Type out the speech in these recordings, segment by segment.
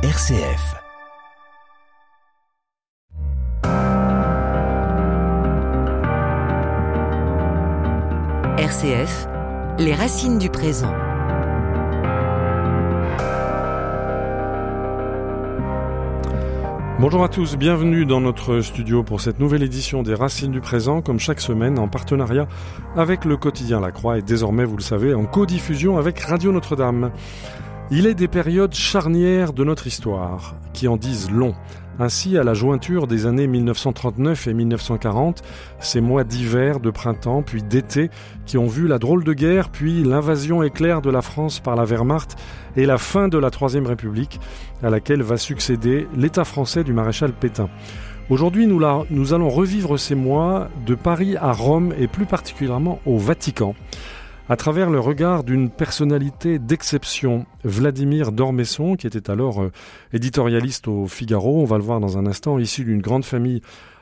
RCF. RCF, les racines du présent. Bonjour à tous, bienvenue dans notre studio pour cette nouvelle édition des Racines du présent, comme chaque semaine en partenariat avec le quotidien La Croix et désormais, vous le savez, en codiffusion avec Radio Notre-Dame. Il est des périodes charnières de notre histoire qui en disent long. Ainsi, à la jointure des années 1939 et 1940, ces mois d'hiver, de printemps, puis d'été, qui ont vu la drôle de guerre, puis l'invasion éclair de la France par la Wehrmacht et la fin de la Troisième République, à laquelle va succéder l'État français du maréchal Pétain. Aujourd'hui, nous, allons revivre ces mois de Paris à Rome et plus particulièrement au Vatican à travers le regard d'une personnalité d'exception, Vladimir Dormesson, qui était alors euh, éditorialiste au Figaro, on va le voir dans un instant, issu d'une grande famille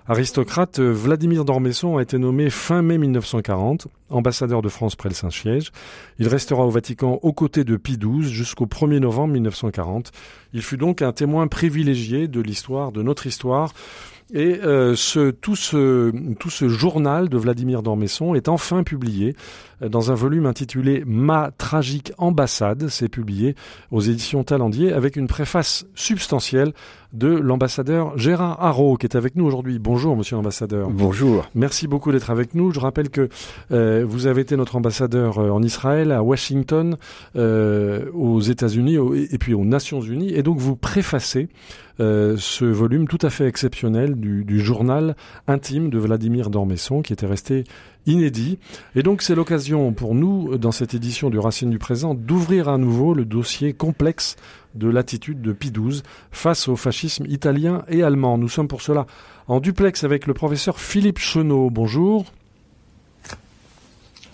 aristocrate, euh, Vladimir Dormesson a été nommé fin mai 1940 ambassadeur de France près le Saint-Siège. Il restera au Vatican aux côtés de Pie XII jusqu'au 1er novembre 1940. Il fut donc un témoin privilégié de l'histoire, de notre histoire, et euh, ce, tout, ce, tout ce journal de Vladimir Dormesson est enfin publié dans un volume intitulé Ma tragique ambassade. C'est publié aux éditions Talendier avec une préface substantielle de l'ambassadeur Gérard Haro qui est avec nous aujourd'hui. Bonjour monsieur l'ambassadeur. Bonjour. Merci beaucoup d'être avec nous. Je rappelle que euh, vous avez été notre ambassadeur en Israël, à Washington, euh, aux États-Unis et puis aux Nations Unies et donc vous préfacez euh, ce volume tout à fait exceptionnel du, du, journal intime de Vladimir Dormesson qui était resté inédit. Et donc c'est l'occasion pour nous, dans cette édition du Racine du présent, d'ouvrir à nouveau le dossier complexe de l'attitude de Pie XII face au fascisme italien et allemand. Nous sommes pour cela en duplex avec le professeur Philippe Chenot. Bonjour.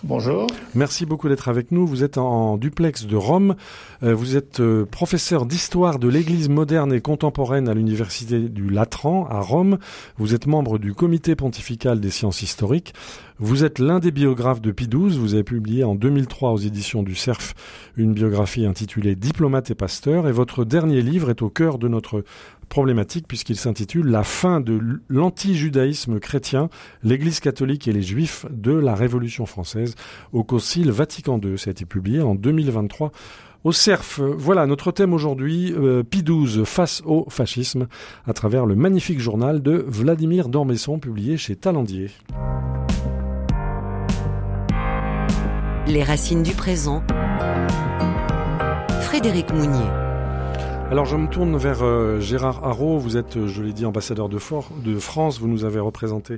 Bonjour. Merci beaucoup d'être avec nous. Vous êtes en duplex de Rome. Euh, vous êtes euh, professeur d'histoire de l'Église moderne et contemporaine à l'Université du Latran à Rome. Vous êtes membre du Comité pontifical des sciences historiques. Vous êtes l'un des biographes de Pie XII. Vous avez publié en 2003 aux éditions du CERF une biographie intitulée Diplomate et pasteur. Et votre dernier livre est au cœur de notre problématique puisqu'il s'intitule La fin de l'anti-judaïsme chrétien, l'Église catholique et les Juifs de la Révolution française au Concile Vatican II. Ça a été publié en 2023 au CERF. Voilà notre thème aujourd'hui, euh, Pie XII face au fascisme, à travers le magnifique journal de Vladimir Dormesson publié chez Talendier. Les racines du présent. Frédéric Mounier. Alors je me tourne vers euh, Gérard Haro, vous êtes, je l'ai dit, ambassadeur de, France, vous nous avez représenté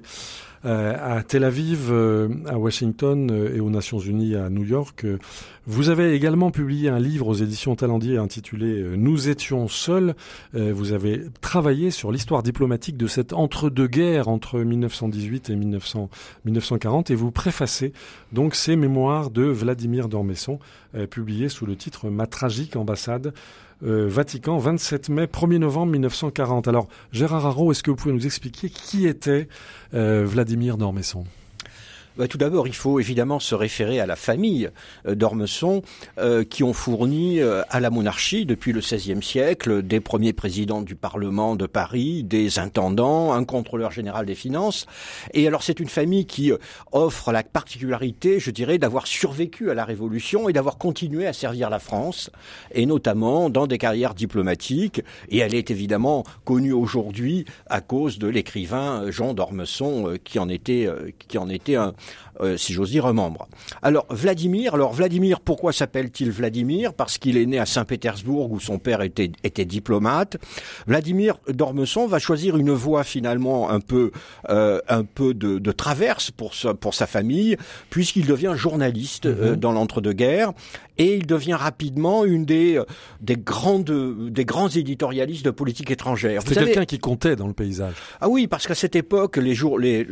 euh, à Tel Aviv, euh, à Washington et aux Nations Unies à New York. Vous avez également publié un livre aux éditions Talendier intitulé Nous étions seuls. vous avez travaillé sur l'histoire diplomatique de cette entre-deux-guerres entre 1918 et 1900, 1940 et vous préfacez donc ces mémoires de Vladimir Dormesson publiés sous le titre Ma tragique ambassade. Euh, Vatican, 27 mai, 1er novembre 1940. Alors, Gérard Haro, est-ce que vous pouvez nous expliquer qui était euh, Vladimir Dormesson bah, tout d'abord, il faut évidemment se référer à la famille euh, d'Ormesson, euh, qui ont fourni euh, à la monarchie depuis le XVIe siècle des premiers présidents du Parlement de Paris, des intendants, un contrôleur général des finances. Et alors, c'est une famille qui offre la particularité, je dirais, d'avoir survécu à la Révolution et d'avoir continué à servir la France, et notamment dans des carrières diplomatiques. Et elle est évidemment connue aujourd'hui à cause de l'écrivain Jean d'Ormesson, qui en était, qui en était un, euh, si j'ose dire, un membre. Alors Vladimir, alors Vladimir, pourquoi s'appelle-t-il Vladimir? Parce qu'il est né à Saint-Pétersbourg où son père était, était diplomate. Vladimir d'Ormesson va choisir une voie finalement un peu, euh, un peu de, de, traverse pour sa, pour sa famille, puisqu'il devient journaliste euh, mhm. dans l'entre-deux-guerres et il devient rapidement une des des grandes des grands éditorialistes de politique étrangère. C'est quelqu'un qui comptait dans le paysage. Ah oui, parce qu'à cette époque, les jours, les,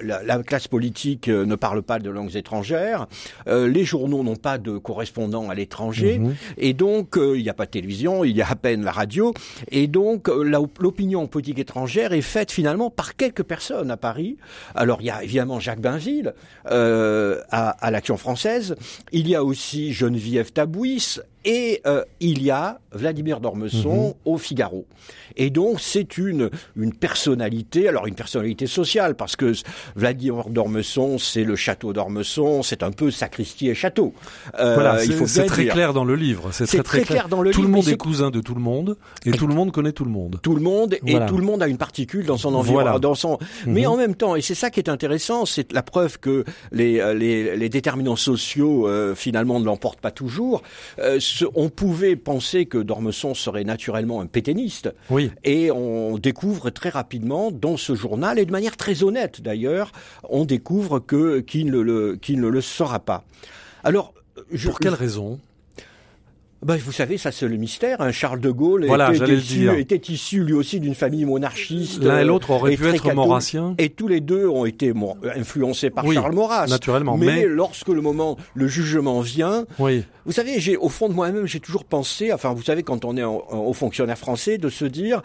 la, la, classe politique ne parle pas de langues étrangères, euh, les journaux n'ont pas de correspondants à l'étranger, mhm. et donc euh, il n'y a pas de télévision, il y a à peine la radio, et donc euh, l'opinion politique étrangère est faite finalement par quelques personnes à Paris. Alors il y a évidemment Jacques Bainville à, à l'Action française, il y a aussi Geneviève Tabouis, et euh, il y a Vladimir d'Ormesson Mhm. au Figaro. Et donc c'est une une personnalité, alors une personnalité sociale parce que Vladimir d'Ormesson, c'est le château d'Ormesson, c'est un peu sacristie et château. Euh, voilà, il faut c'est très dire. clair dans le livre. C'est très, très très clair dans le tout livre, le monde mais est cousin de tout le monde et tout le monde connaît tout le monde. tout le monde et tout le monde a une particule dans son environnement, Voilà. dans son. Mais Mhm. en même temps, et c'est ça qui est intéressant, c'est la preuve que les euh, les, les déterminants sociaux euh, finalement ne l'emportent pas toujours. Euh, ce- on pouvait penser que Dormesson serait naturellement un pétainiste, Oui. et on découvre très rapidement dans ce journal et de manière très honnête d'ailleurs, on découvre que qu'il ne le qu'il ne le sera pas. Alors. Je, Pour quelle raison? Bah, vous savez, ça c'est le mystère. hein. Charles de Gaulle Voilà, était, issu, était issu lui aussi d'une famille monarchiste. L'un et euh, l'autre auraient pu être maurassiens. Et tous les deux ont été bon, influencés par Oui, Charles Maurras. naturellement, Mais, mais- lorsque le moment, le jugement vient, Oui. vous savez, j'ai au fond de moi-même, j'ai toujours pensé, enfin, vous savez, quand on est haut fonctionnaire français, de se dire,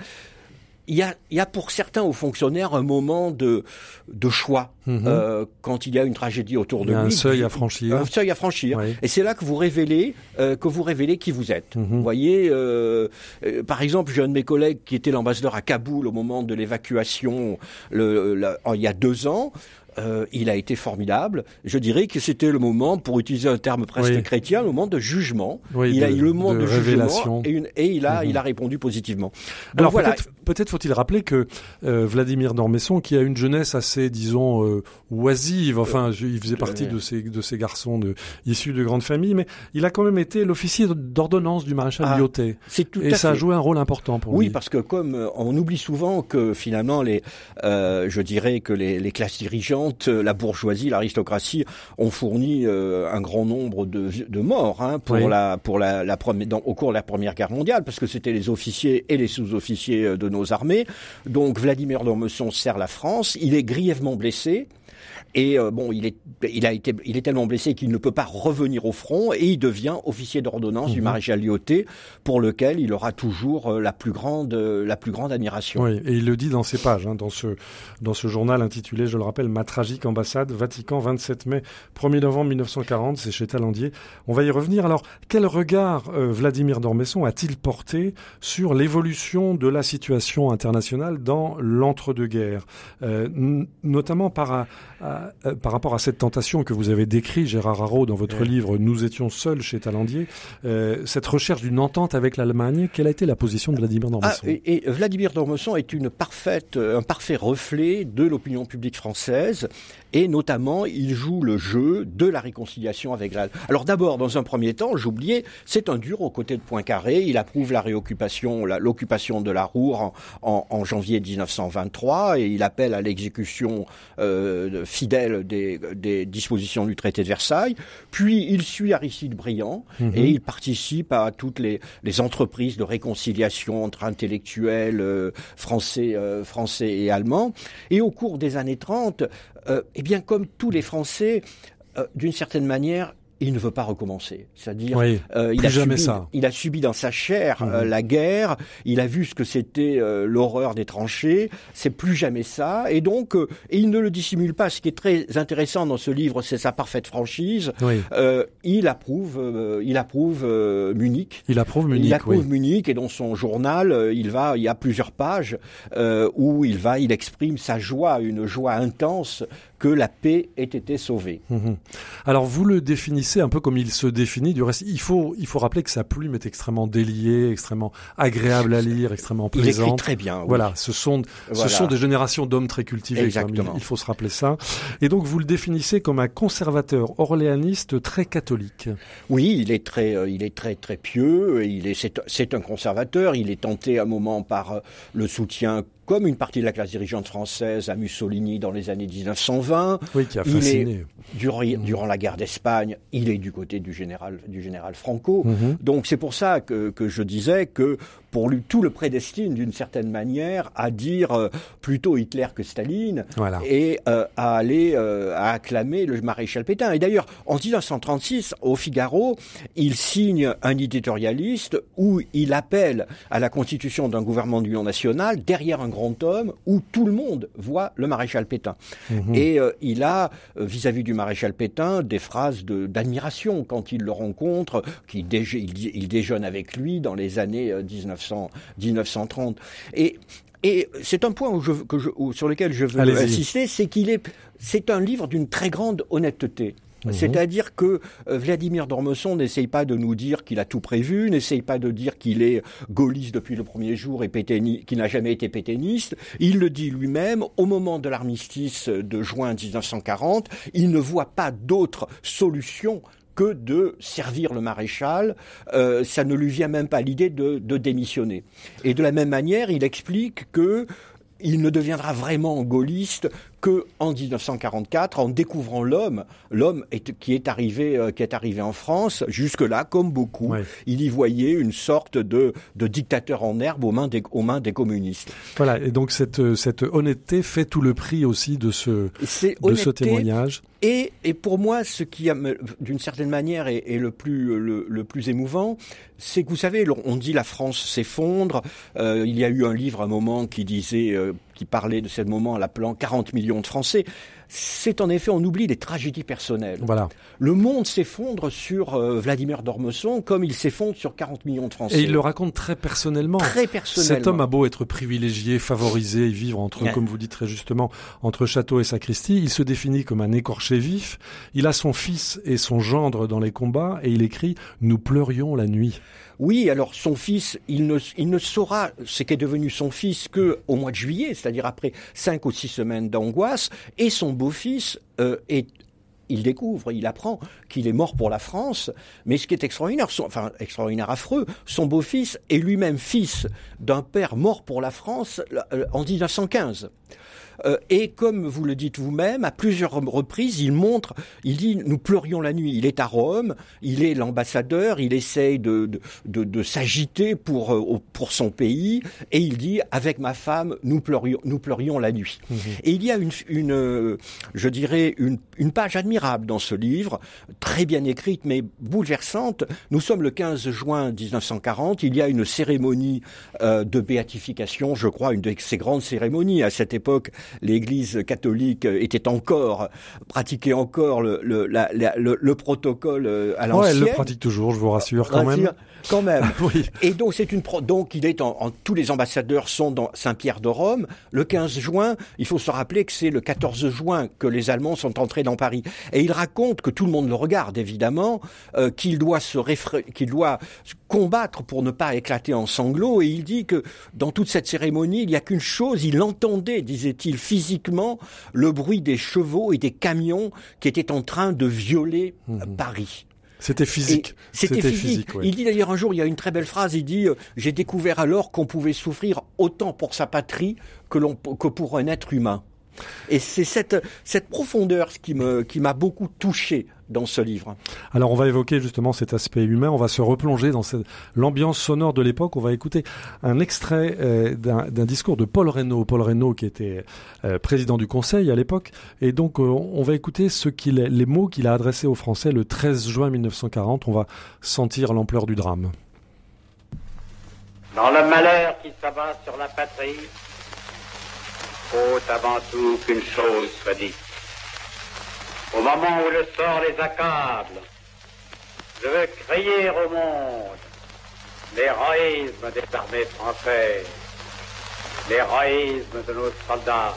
il y a, il y a pour certains hauts fonctionnaires un moment de, de choix Mhm. euh, quand il y a une tragédie autour de lui. un seuil à franchir. Un seuil à franchir. Et c'est là que vous révélez euh, que vous révélez qui vous êtes. Mhm. Vous voyez, euh, euh, par exemple, j'ai un de mes collègues qui était l'ambassadeur à Kaboul au moment de l'évacuation il y a deux ans. Euh, il a été formidable. Je dirais que c'était le moment, pour utiliser un terme presque Oui. chrétien, le moment de jugement. Oui, il a eu le moment de de, révélation. jugement et, une- et il a, Mhm. il a répondu positivement. Donc Alors voilà. peut-être faut-il rappeler que euh, Vladimir d'Ormesson, qui a une jeunesse assez, disons, euh, oisive, enfin, il faisait partie de ces de ces garçons de, issus de grandes familles, mais il a quand même été l'officier d'ordonnance du maréchal Ah, tout et ça a joué un rôle important pour Oui, lui. parce que comme on oublie souvent que finalement les, je dirais que les, les classes dirigeantes, euh, la bourgeoisie, l'aristocratie ont fourni euh, un grand nombre de, de morts hein, pour Oui. la pour la, la première dans- au cours de la Première Guerre mondiale, parce que c'était les officiers et les sous-officiers euh, de nos armées. Donc Vladimir d'Ormesson sert la France. Il est grièvement blessé. Et euh, bon, il est, il a été, il est tellement blessé qu'il ne peut pas revenir au front et il devient officier d'ordonnance du Mhm. maréchal Lyotet, pour lequel il aura toujours euh, la plus grande, euh, la plus grande admiration. Oui, et il le dit dans ses pages, hein, dans ce dans ce journal intitulé, je le rappelle, Ma tragique ambassade, Vatican, 27 mai, 1er novembre 1940, c'est chez Talandier. On va y revenir. Alors, quel regard euh, Vladimir d'Ormesson a-t-il porté sur l'évolution de la situation internationale dans l'entre-deux-guerres, euh, notamment par, à- euh, par rapport à cette tentation que vous avez décrit, Gérard Haro, dans votre Ouais. livre Nous étions seuls chez Talandier, euh, cette recherche d'une entente avec l'Allemagne, quelle a été la position de Vladimir Ah, d'Ormesson et, et Vladimir d'Ormesson est une parfaite, un parfait reflet de l'opinion publique française, et notamment il joue le jeu de la réconciliation avec la. Alors d'abord, dans un premier temps, j'oubliais, c'est un dur aux côtés de Poincaré. Il approuve la réoccupation, l'occupation de la Roure en, en- en janvier 1923, et il appelle à l'exécution euh, fidèle des, des dispositions du traité de Versailles. Puis il suit Aristide Briand Mhm. et il participe à toutes les, les entreprises de réconciliation entre intellectuels euh, français, euh, français et allemands. Et au cours des années 30, euh, eh bien, comme tous les Français, euh, d'une certaine manière, il ne veut pas recommencer. C'est-à-dire, Oui, euh, il a subi, ça. Il a subi dans sa chair euh, Mhm. la guerre. Il a vu ce que c'était euh, l'horreur des tranchées. C'est plus jamais ça. Et donc, euh, et il ne le dissimule pas. Ce qui est très intéressant dans ce livre, c'est sa parfaite franchise. oui. Euh, il approuve, euh, il approuve euh, Munich. Il approuve Munich, il approuve oui. Munich et dans son journal, euh, il va, il y a plusieurs pages euh, où il va, il exprime sa joie, une joie intense que la paix ait été sauvée. Mhm. Alors vous le définissez un peu comme il se définit. Du reste, il faut il faut rappeler que sa plume est extrêmement déliée, extrêmement agréable à lire, extrêmement Il écrit plaisante. très bien. oui. Voilà, ce sont Voilà. ce sont des générations d'hommes très cultivés. Il, il faut se rappeler ça. Et donc vous le définissez comme un conservateur orléaniste très catholique. Oui, il est très, euh, il est très très pieux. Il est, c'est, c'est un conservateur. Il est tenté à un moment par euh, le soutien, comme une partie de la classe dirigeante française, à Mussolini dans les années 1920. Oui, qui a Il est- fasciné. Durant, durant la guerre d'Espagne, il est du côté du général, du général Franco. Mhm. Donc c'est pour ça que, que je disais que pour lui, tout le prédestine d'une certaine manière à dire euh, plutôt Hitler que Staline et euh, à aller euh, à acclamer le maréchal Pétain. Et d'ailleurs, en 1936, au Figaro, il signe un éditorialiste où il appelle à la constitution d'un gouvernement d'union nationale derrière un grand homme où tout le monde voit le maréchal Pétain. Mhm. Et il a, vis-à-vis du maréchal Pétain, des phrases d'admiration quand il le rencontre, qu'il il, déjeune avec lui dans les années 1900, 1930. Et et c'est un point sur lequel je veux insister, c'est qu'il est, c'est un livre d'une très grande honnêteté. Mhm. C'est-à-dire que euh, Vladimir Dormesson n'essaye pas de nous dire qu'il a tout prévu, n'essaye pas de dire qu'il est gaulliste depuis le premier jour et qu'il n'a jamais été pétainiste. Il le dit lui-même, au moment de l'armistice de juin 1940, il ne voit pas d'autre solution que de servir le maréchal. Euh, ça ne lui vient même pas l'idée de, de, démissionner. Et de la même manière, il explique que il ne deviendra vraiment gaulliste que en 1944, en découvrant l'homme, l'homme qui est arrivé, euh, qui est arrivé en France, jusque-là, comme beaucoup, il y voyait une sorte de, de dictateur en herbe aux mains des, aux mains des communistes. Voilà, et donc cette, euh, cette honnêteté fait tout le prix aussi de ce, de ce témoignage. Et, et, pour moi, ce qui, d'une certaine manière, est, est le, plus, le, le, plus émouvant, c'est que vous savez, on dit la France s'effondre. Euh, il y a eu un livre à un moment qui disait, qui parlait de ce moment, l'appelant 40 millions de Français c'est en effet, on oublie les tragédies personnelles. Voilà. Le monde s'effondre sur euh, Vladimir Dormesson comme il s'effondre sur 40 millions de Français. Et il le raconte très personnellement. Très personnellement. Cet homme a beau être privilégié, favorisé, vivre entre, comme vous dites très justement, entre château et sacristie, il se définit comme un écorché vif. Il a son fils et son gendre dans les combats et il écrit « Nous pleurions la nuit ». Oui, alors son fils, il ne, saura ce qu'est devenu son fils que au mois de juillet, c'est-à-dire après cinq ou six semaines d'angoisse, et son beau-fils euh, il découvre, il apprend qu'il est mort pour la France, mais ce qui est extraordinaire, enfin extraordinaire, affreux, son beau-fils est lui-même fils d'un père mort pour la France euh, en 1915. Euh, et comme vous le dites vous-même, à plusieurs reprises, il montre, il dit, nous pleurions la nuit. Il est à Rome, il est l'ambassadeur, il essaye de, de, de, s'agiter pour, euh, pour son pays, et il dit, avec ma femme, nous pleurions, nous pleurions la nuit. Mhm. Et il y a une, une euh, je dirais, une, une page admirable dans ce livre, très bien écrite, mais bouleversante. Nous sommes le 15 juin 1940, il y a une cérémonie de béatification, je crois, une de ces grandes cérémonies. À cette époque, l'Église catholique était encore pratiquait encore le, le, le, protocole euh, à l'ancienne. elle le pratique toujours, je vous rassure quand même. Quand même. oui. Et donc c'est une donc il est en, tous les ambassadeurs sont dans Saint-Pierre de Rome. Le 15 juin, il faut se rappeler que c'est le 14 juin que les Allemands sont entrés dans Paris. Et il raconte que tout le monde le regarde évidemment, euh, qu'il doit se qu'il doit combattre pour ne pas éclater en sanglots. Et il dit que dans toute cette cérémonie, il n'y a qu'une chose, il entendait, disait-il, physiquement le bruit des chevaux et des camions qui étaient en train de violer mmh. Paris. C'était physique. C'était physique. Il dit d'ailleurs un jour, il y a une très belle phrase, il dit euh, J'ai découvert alors qu'on pouvait souffrir autant pour sa patrie que, que pour un être humain. Et c'est cette, cette profondeur qui me qui m'a beaucoup touché dans ce livre. Alors on va évoquer justement cet aspect humain, on va se replonger dans l'ambiance sonore de l'époque, on va écouter un extrait euh, d'un discours de Paul Reynaud, Paul Reynaud qui était euh, président du Conseil à l'époque, et donc euh, on va écouter ce qu'il, les mots qu'il a adressés aux Français le 13 juin 1940, on va sentir l'ampleur du drame. Dans le malheur qui s'abat sur la patrie, faut avant tout qu'une chose soit dite. Au moment où le sort les accable, je veux crier au monde l'héroïsme des armées françaises, l'héroïsme de nos soldats,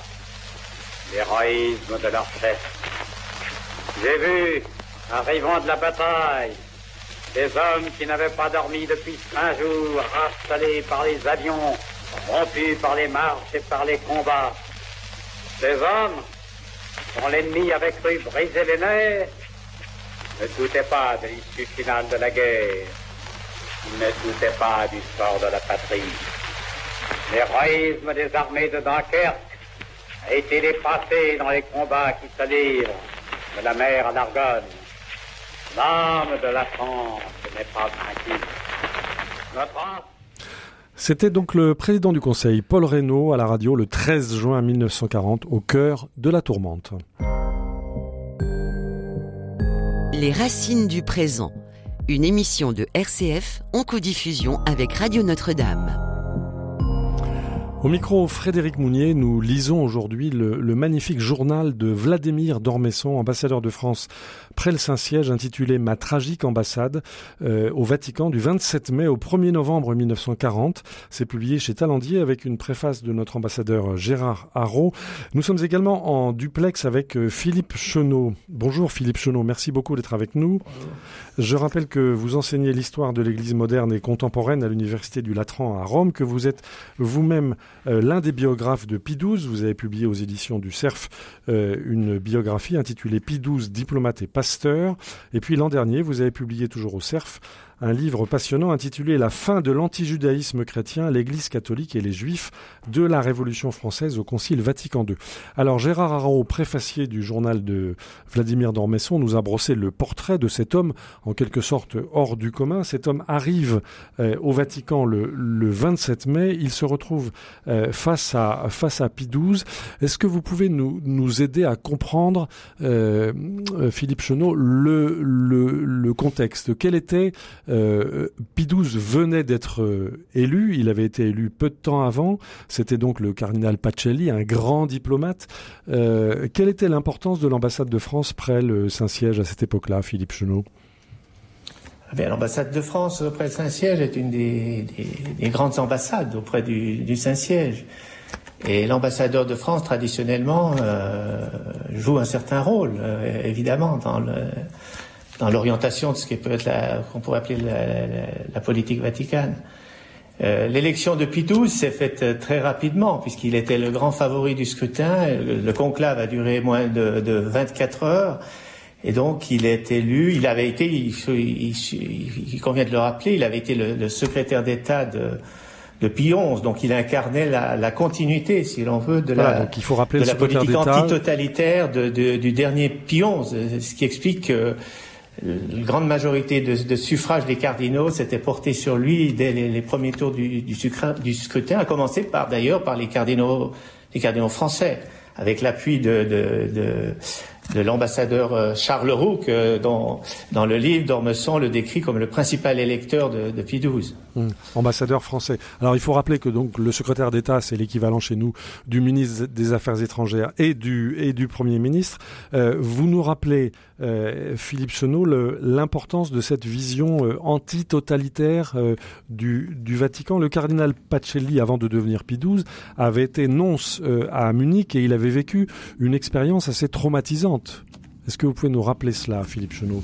l'héroïsme de leurs chefs. J'ai vu, arrivant de la bataille, des hommes qui n'avaient pas dormi depuis cinq jours, installés par les avions, rompus par les marches et par les combats. Ces hommes, dont l'ennemi avait cru briser les nerfs, ne doutaient pas de l'issue finale de la guerre. Ils ne doutaient pas du sort de la patrie. L'héroïsme des armées de Dunkerque a été dépassé dans les combats qui se livrent de la mer à l'Argonne. L'âme de la France n'est pas vaincue. Notre C'était donc le président du Conseil, Paul Reynaud, à la radio le 13 juin 1940, au cœur de la tourmente. Les racines du présent, une émission de RCF en codiffusion avec Radio Notre-Dame. Au micro, Frédéric Mounier, nous lisons aujourd'hui le, magnifique journal de Vladimir Dormesson, ambassadeur de France près le Saint-Siège, intitulé Ma tragique ambassade, euh, au Vatican du 27 mai au 1er novembre 1940. C'est publié chez Talandier avec une préface de notre ambassadeur Gérard Haro. Nous sommes également en duplex avec euh, Philippe Chenot. Bonjour Philippe Chenot, merci beaucoup d'être avec nous. Je rappelle que vous enseignez l'histoire de l'Église moderne et contemporaine à l'Université du Latran à Rome, que vous êtes vous-même euh, l'un des biographes de XII. Vous avez publié aux éditions du CERF euh, une biographie intitulée XII, diplomate et pasteur. Et puis l'an dernier, vous avez publié toujours au CERF un livre passionnant intitulé La fin de l'antijudaïsme chrétien, l'Église catholique et les Juifs de la Révolution française au Concile Vatican II. Alors Gérard Aron, préfacier du journal de Vladimir d'Ormesson, nous a brossé le portrait de cet homme en quelque sorte hors du commun. Cet homme arrive euh, au Vatican le, 27 mai. Il se retrouve euh, face à face à Pie XII. Est-ce que vous pouvez nous, nous aider à comprendre, euh, Philippe Chenot, le, le, le contexte? Quel était euh, XII venait d'être euh, élu, il avait été élu peu de temps avant, c'était donc le cardinal Pacelli, un grand diplomate. Euh, quelle était l'importance de l'ambassade de France près le Saint-Siège à cette époque-là, Philippe Chenot? Eh L'ambassade de France auprès du Saint-Siège est une des, grandes ambassades auprès du, Saint-Siège. Et l'ambassadeur de France, traditionnellement, joue un certain rôle, évidemment, dans le, dans l'orientation de ce qui peut être qu'on pourrait appeler la, politique vaticane. Euh, l'élection de Pie XII s'est faite euh, très rapidement puisqu'il était le grand favori du scrutin. Le, conclave a duré moins de, de, 24 heures et donc il est élu. Il avait été, il, il, convient de le rappeler, il avait été le, secrétaire d'État de, de Pie XI, donc il incarnait la, la continuité, si l'on veut, de la, il faut rappeler de la politique antitotalitaire de, du dernier Pie XI, ce qui explique que une grande majorité de, suffrages des cardinaux s'était portés sur lui dès les, premiers tours du, scrutin, à commencer par d'ailleurs par les cardinaux, les cardinaux français, avec l'appui de, de l'ambassadeur euh, Charles Roux, dont, dans le livre, Dormesson le décrit comme le principal électeur de, de XII. Hum, ambassadeur français. Alors il faut rappeler que donc le secrétaire d'État, c'est l'équivalent chez nous du ministre des Affaires étrangères et du, et du Premier ministre. Euh, vous nous rappelez, euh, Philippe Chenot, l'importance de cette vision euh, anti-totalitaire du, du, Vatican. Le cardinal Pacelli, avant de devenir Pie XII, avait été nonce à Munich et il avait vécu une expérience assez traumatisante est-ce que vous pouvez nous rappeler cela, Philippe Chenot?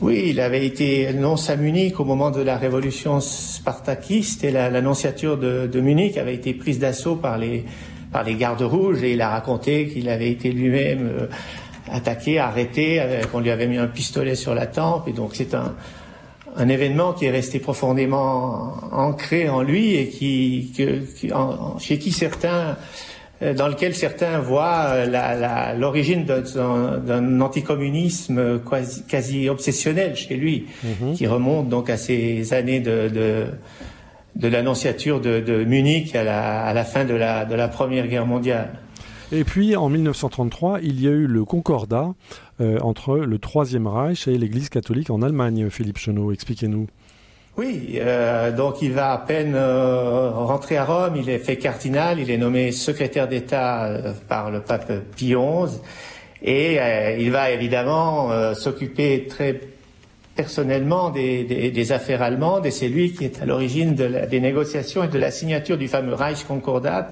Oui, il avait été nonce à Munich au moment de la révolution spartakiste et l'annonciature de, Munich avait été prise d'assaut par les, par les gardes rouges et il a raconté qu'il avait été lui-même euh, attaqué, arrêté, euh, qu'on lui avait mis un pistolet sur la tempe et donc c'est un, un événement qui est resté profondément ancré en lui et qui, chez qui certains dans lequel certains voient euh, l'origine d'un anticommunisme quasi, quasi, obsessionnel chez lui, mhm. qui remonte donc à ces années de, de, de l'annonciature de, de, Munich à la, à la fin de la, de la Première Guerre mondiale. Et puis en 1933, il y a eu le concordat euh, entre le Troisième Reich et l'Église catholique en Allemagne. Philippe Chenot, expliquez-nous. Oui, euh, donc il va à peine euh, rentrer à Rome, il est fait cardinal, il est nommé secrétaire d'État euh, par le pape Pie XI et il va évidemment s'occuper très personnellement des, affaires allemandes. Et c'est lui qui est à l'origine des négociations et de la signature du fameux Reich Concordat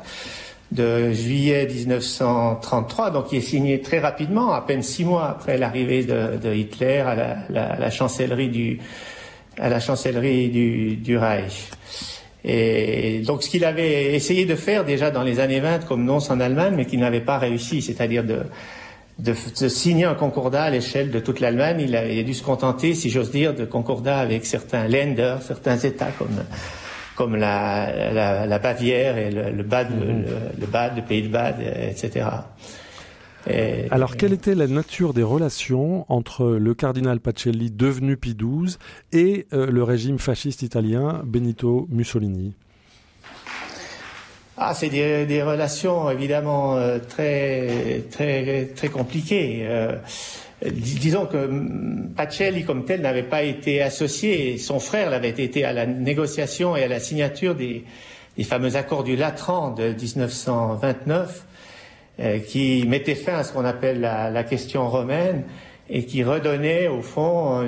de juillet 1933, donc qui est signé très rapidement, à peine six mois après l'arrivée de, Hitler à la chancellerie du, à la chancellerie du, Reich. Et donc ce qu'il avait essayé de faire déjà dans les années 20 comme nonce en Allemagne, mais qu'il n'avait pas réussi, c'est-à-dire de, signer un concordat à l'échelle de toute l'Allemagne, il, a, dû se contenter, si j'ose dire, de concordat avec certains Länder, certains États comme comme la, la, Bavière et le, le, Bad, le, le, Bad, le pays de Bad, etc. Alors, quelle était la nature des relations entre le cardinal Pacelli, devenu Pie XII, et euh, le régime fasciste italien Benito Mussolini? Ah, c'est des, relations évidemment euh, très très très compliquées. Euh, disons que Pacelli comme tel n'avait pas été associé, son frère l'avait été à la négociation et à la signature des, des fameux accords du Latran de 1929 euh, qui mettait fin à ce qu'on appelle la, question romaine et qui redonnait, au fond,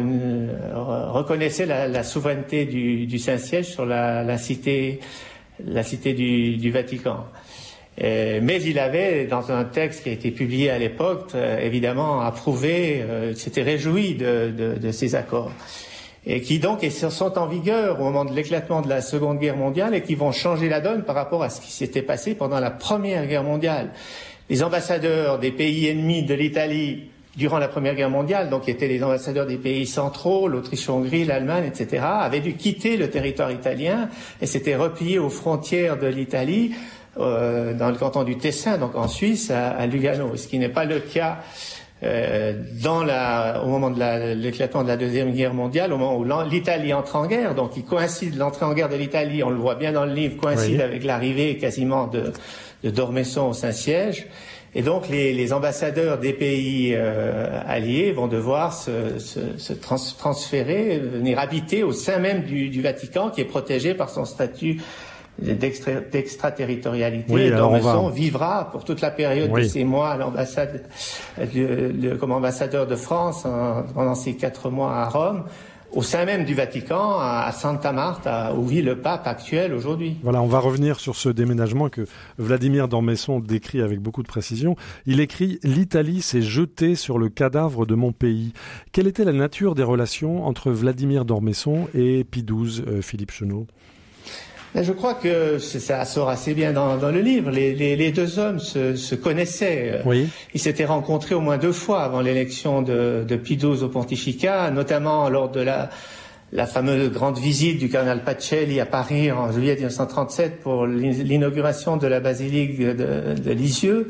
reconnaissait la, souveraineté du, Saint-Siège sur la, cité, la cité du, Vatican. Euh, mais il avait, dans un texte qui a été publié à l'époque, euh, évidemment approuvé, s'était réjoui de, ces accords et qui donc sont en vigueur au moment de l'éclatement de la Seconde Guerre mondiale et qui vont changer la donne par rapport à ce qui s'était passé pendant la Première Guerre mondiale les ambassadeurs des pays ennemis de l'Italie durant la Première Guerre mondiale, donc qui étaient les ambassadeurs des pays centraux, l'Autriche-Hongrie, l'Allemagne, etc., avaient dû quitter le territoire italien et s'étaient repliés aux frontières de l'Italie, euh, dans le canton du Tessin, donc en Suisse, à, Lugano, ce qui n'est pas le cas euh, dans la, au moment de l'éclatement de la Deuxième Guerre mondiale, au moment où l'Italie entre en guerre, donc il coïncide l'entrée en guerre de l'Italie, on le voit bien dans le livre, coïncide avec l'arrivée quasiment de, de Dormesson au Saint-Siège. Et donc les, ambassadeurs des pays euh, alliés vont devoir se, transférer, venir habiter au sein même du, Vatican, qui est protégé par son statut d'extraterritorialité. Dormesson vivra pour toute la période de ces mois à l'ambassade, comme ambassadeur de France pendant ces quatre mois à Rome au sein même du Vatican, à Santa Marta, où vit le pape actuel aujourd'hui. Voilà, on va revenir sur ce déménagement que Vladimir d'Ormesson décrit avec beaucoup de précision. Il écrit L'Italie s'est jetée sur le cadavre de mon pays. Quelle était la nature des relations entre Vladimir d'Ormesson et Pie euh, Philippe Chenot? Je crois que ça sort assez bien dans, le livre. Les, deux hommes se, connaissaient. Oui. Ils s'étaient rencontrés au moins deux fois avant l'élection de, de Pie XII au pontificat, notamment lors de la, la fameuse grande visite du cardinal Pacelli à Paris en juillet 1937 pour l'inauguration de la basilique de, Lisieux.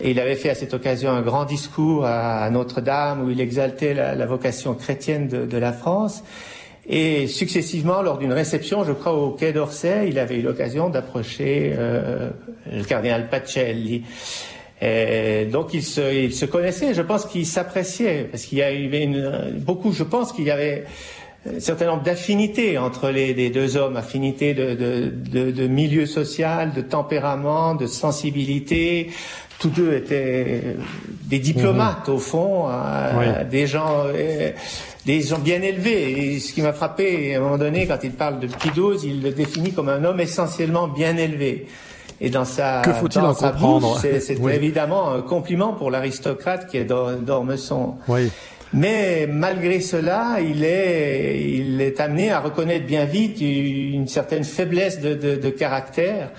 Et il avait fait à cette occasion un grand discours à, Notre-Dame où il exaltait la, vocation chrétienne de la France. Et successivement, lors d'une réception, je crois au Quai d'Orsay, il avait eu l'occasion d'approcher euh, le cardinal Pacelli. Donc ils se, il se connaissaient, je pense qu'ils s'appréciaient, parce qu'il y avait beaucoup, je pense qu'il y avait un certain nombre d'affinités entre les, deux hommes, affinités de, de, de, milieu social, de tempérament, de sensibilité. Tous deux étaient des diplomates, mhm. au fond, euh, des gens... Euh, des gens bien élevés. Et ce qui m'a frappé, à un moment donné, quand il parle de Pidose, il le définit comme un homme essentiellement bien élevé. Et dans sa, que faut-il en comprendre? C'est évidemment un compliment pour l'aristocrate qui est d'Ormesson. Oui. Mais malgré cela, il est, il est amené à reconnaître bien vite une certaine faiblesse de, de, de caractère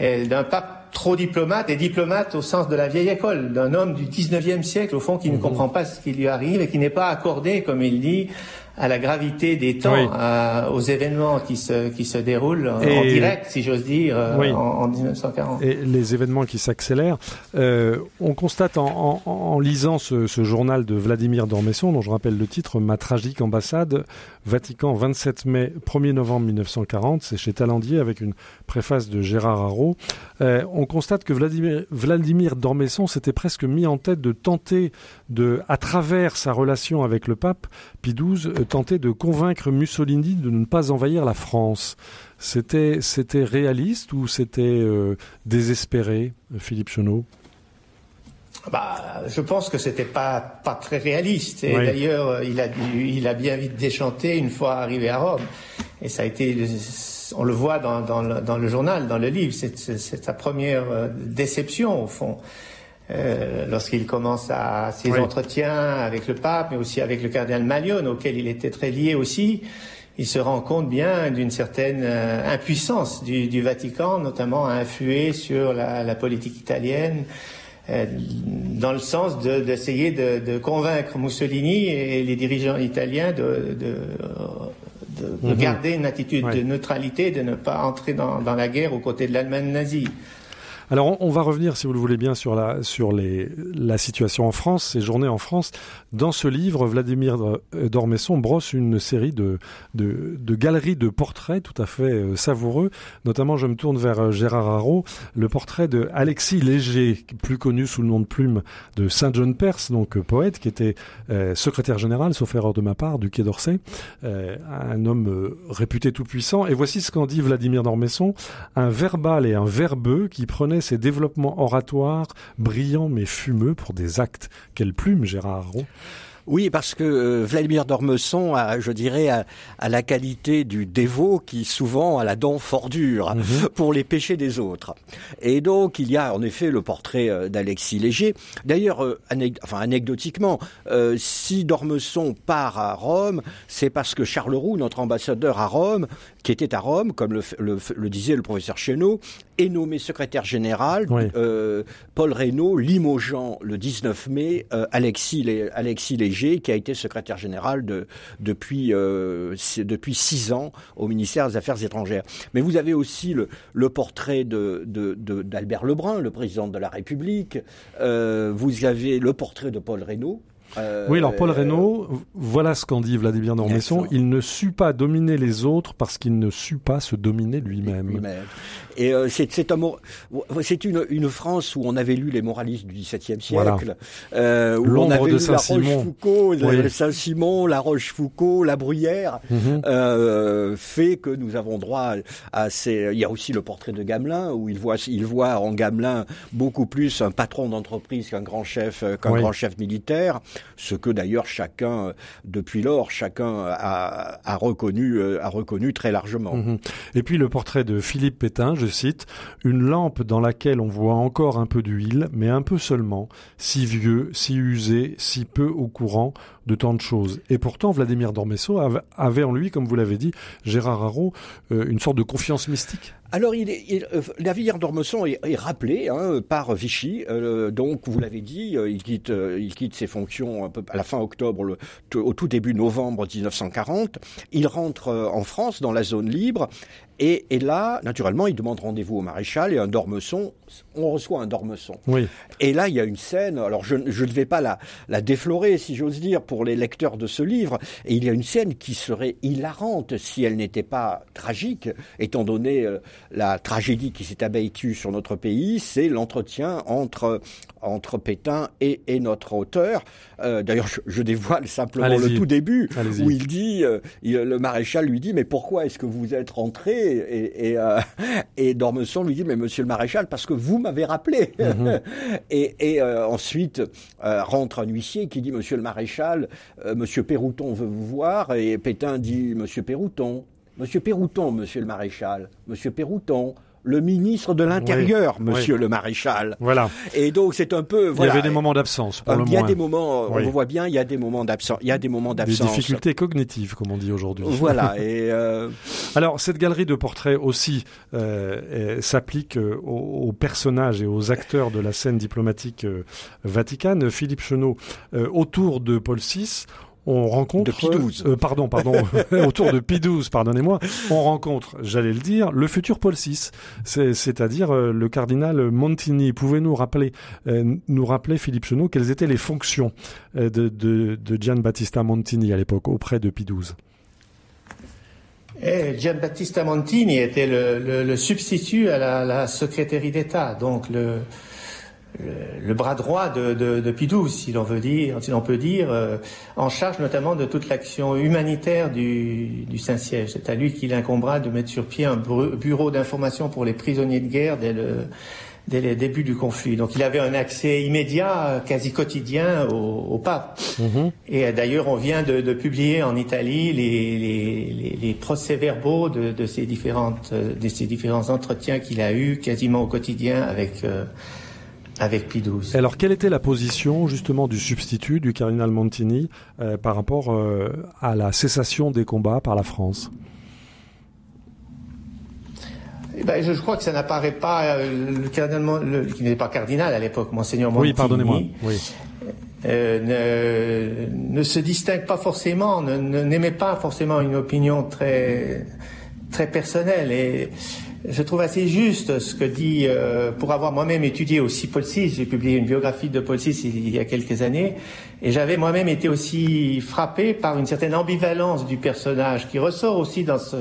d'un pape trop diplomate, et diplomate au sens de la vieille école, d'un homme du 19e siècle, au fond, qui ne mhm. comprend pas ce qui lui arrive et qui n'est pas accordé, comme il dit, à la gravité des temps, aux événements qui se, qui se déroulent en direct, si j'ose dire, euh, en, 1940. Et les événements qui s'accélèrent. Euh, on constate en, en, lisant ce, ce, journal de Vladimir Dormesson, dont je rappelle le titre, Ma tragique ambassade, Vatican, 27 mai, 1er novembre 1940, c'est chez Talandier avec une préface de Gérard Haro. Euh, on constate que Vladimir, Vladimir Dormesson s'était presque mis en tête de tenter de, à travers sa relation avec le pape Pie XII, tenter de convaincre Mussolini de ne pas envahir la France. C'était, c'était réaliste ou c'était euh, désespéré, Philippe Chenot? Bah, je pense que c'était pas pas très réaliste. Et d'ailleurs, il a il a bien vite déchanté une fois arrivé à Rome. Et ça a été, on le voit dans, dans, le, dans le journal, dans le livre. C'est sa première euh, déception au fond. Euh, lorsqu'il commence à ses entretiens avec le pape, mais aussi avec le cardinal Malione, auquel il était très lié aussi, il se rend compte bien d'une certaine euh, impuissance du, du, Vatican, notamment à influer sur la, la politique italienne, euh, dans le sens d'essayer de, de, de, convaincre Mussolini et les dirigeants italiens de, de de, mhm. garder une attitude de neutralité, de ne pas entrer dans, dans la guerre aux côtés de l'Allemagne nazie. Alors, on, va revenir, si vous le voulez bien, sur la, sur les, la situation en France, ces journées en France. Dans ce livre, Vladimir Dormesson brosse une série de, de, de galeries de portraits tout à fait savoureux. Notamment, je me tourne vers Gérard Haro, le portrait de Alexis Léger, plus connu sous le nom de plume de Saint John Perse, donc poète, qui était secrétaire général, sauf erreur de ma part, du Quai d'Orsay, un homme réputé tout puissant. Et voici ce qu'en dit Vladimir Dormesson, un verbal et un verbeux qui prenait ses développements oratoires brillants mais fumeux pour des actes. Quelle plume, Gérard Aron oui, parce que euh, Vladimir d'Ormesson a, je dirais, a, la qualité du dévot qui souvent a la dent fort dure mhm. pour les péchés des autres. Et donc, il y a en effet le portrait euh, d'Alexis Léger. D'ailleurs, euh, enfin, anecdotiquement, si d'Ormesson part à Rome, c'est parce que Charles Roux, notre ambassadeur à Rome, qui était à Rome, comme le, disait le professeur Chéneau, est nommé secrétaire général. Paul Reynaud limogeant le 19 mai Alexis, Alexis Léger qui a été secrétaire général de, depuis, euh, depuis six ans au ministère des Affaires étrangères. Mais vous avez aussi le, le portrait d'Albert de, de, Lebrun, le président de la République. Euh, vous avez le portrait de Paul Reynaud, euh, oui, alors Paul Reynaud, voilà ce qu'en dit Vladimir Dormesson. Il ne sut pas dominer les autres parce qu'il ne sut pas se dominer lui-même. et euh, c'est c'est une, une France où on avait lu les moralistes du XVIIe siècle, euh, où on avait de lu la Rochefoucauld, Saint-Simon, la Rochefoucauld, la Bruyère, euh, fait que nous avons droit à ces. Il y a aussi le portrait de Gamelin où il voit, il voit en Gamelin beaucoup plus un patron d'entreprise qu'un grand chef, qu'un grand chef militaire ce que d'ailleurs chacun, euh, depuis lors, chacun a, reconnu, euh, a reconnu très largement. Mhm. Et puis le portrait de Philippe Pétain, je cite, une lampe dans laquelle on voit encore un peu d'huile, mais un peu seulement, si vieux, si usé, si peu au courant de tant de choses. Et pourtant, Vladimir Dormesso avait en lui, comme vous l'avez dit, Gérard Haro, euh, une sorte de confiance mystique. Alors, il est, il, euh, d'Ormesson est, est, rappelé hein, par Vichy. Euh, donc, vous l'avez dit, euh, il quitte, il quitte ses fonctions peu, à la fin octobre, le, au tout début novembre 1940. Il rentre en France, dans la zone libre, et, et, là, naturellement, il demande rendez-vous au maréchal et un dormesson. On reçoit un dormesson. Oui. Et là, il y a une scène. Alors, je, je ne vais pas la, la déflorer, si j'ose dire, pour les lecteurs de ce livre. Et il y a une scène qui serait hilarante si elle n'était pas tragique, étant donné la tragédie qui s'est abattue sur notre pays. C'est l'entretien entre entre Pétain et, et notre auteur. Euh, D'ailleurs, je, je, dévoile simplement le tout début où il dit, euh, le maréchal lui dit, mais pourquoi est-ce que vous êtes rentré? Et, et, euh, et Dormesson lui dit, mais Monsieur le maréchal, parce que vous m'avez rappelé. Mhm. et, et euh, ensuite rentre un huissier qui dit, Monsieur le maréchal, Monsieur Pérouton veut vous voir. Et Pétain dit, Monsieur Pérouton, Monsieur Pérouton, Monsieur le maréchal, Monsieur Pérouton le ministre de l'Intérieur, Monsieur le Maréchal. Voilà. Et donc c'est un peu. Voilà. Il y avait des moments d'absence. Pour euh, le il y a des moments, on voit bien, il y a des moments d'absence. Il y a des moments d'absence. Des difficultés cognitives, comme on dit aujourd'hui. Voilà. et euh... Alors cette galerie de portraits aussi euh, s'applique euh, aux, aux, personnages et aux acteurs de la scène diplomatique vaticane. Philippe Chenot, autour de Paul VI on rencontre euh, pardon, pardon, autour de Pidouze, pardonnez-moi, on rencontre, j'allais le dire, le futur Paul VI, c'est-à-dire euh, le cardinal Montini. Pouvez-nous rappeler, euh, nous rappeler Philippe Chenot, quelles étaient les fonctions de, de, de Gian Battista Montini à l'époque auprès de Pidouze eh, Gian Battista Montini était le, le, substitut à la, la secrétaire d'État, donc le le, bras droit de, de, de Pidou, si l'on veut dire, si l'on peut dire, euh, en charge notamment de toute l'action humanitaire du, du Saint-Siège. C'est à lui qu'il incombera de mettre sur pied un bureau d'information pour les prisonniers de guerre dès le, dès le début du conflit. Donc il avait un accès immédiat, quasi quotidien au, au pape. Mm-hmm. Et d'ailleurs, on vient de, de, publier en Italie les, les, les procès-verbaux de, de, ces différentes, de ces différents entretiens qu'il a eus quasiment au quotidien avec euh, avec Pie Alors, quelle était la position justement du substitut du cardinal Montini euh, par rapport euh, à la cessation des combats par la France? Eh ben, je, crois que ça n'apparaît pas. Euh, le cardinal, le, qui n'était pas cardinal à l'époque, monseigneur Montini. Oui, pardonnez-moi. Oui. Ne, ne, se distingue pas forcément, n'émet pas forcément une opinion très très personnelle et je trouve assez juste ce que dit, euh, pour avoir moi-même étudié aussi Paul VI, j'ai publié une biographie de Paul VI il y a quelques années, et j'avais moi-même été aussi frappé par une certaine ambivalence du personnage qui ressort aussi dans ce,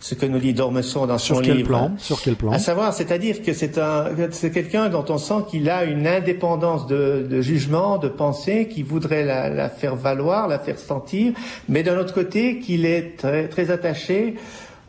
ce que nous dit Dormesson dans son Sur quel livre. plan? Sur quel plan? À savoir, c'est-à-dire que c'est un, c'est quelqu'un dont on sent qu'il a une indépendance de, de jugement, de pensée, qui voudrait la, la faire valoir, la faire sentir, mais d'un autre côté, qu'il est très, très attaché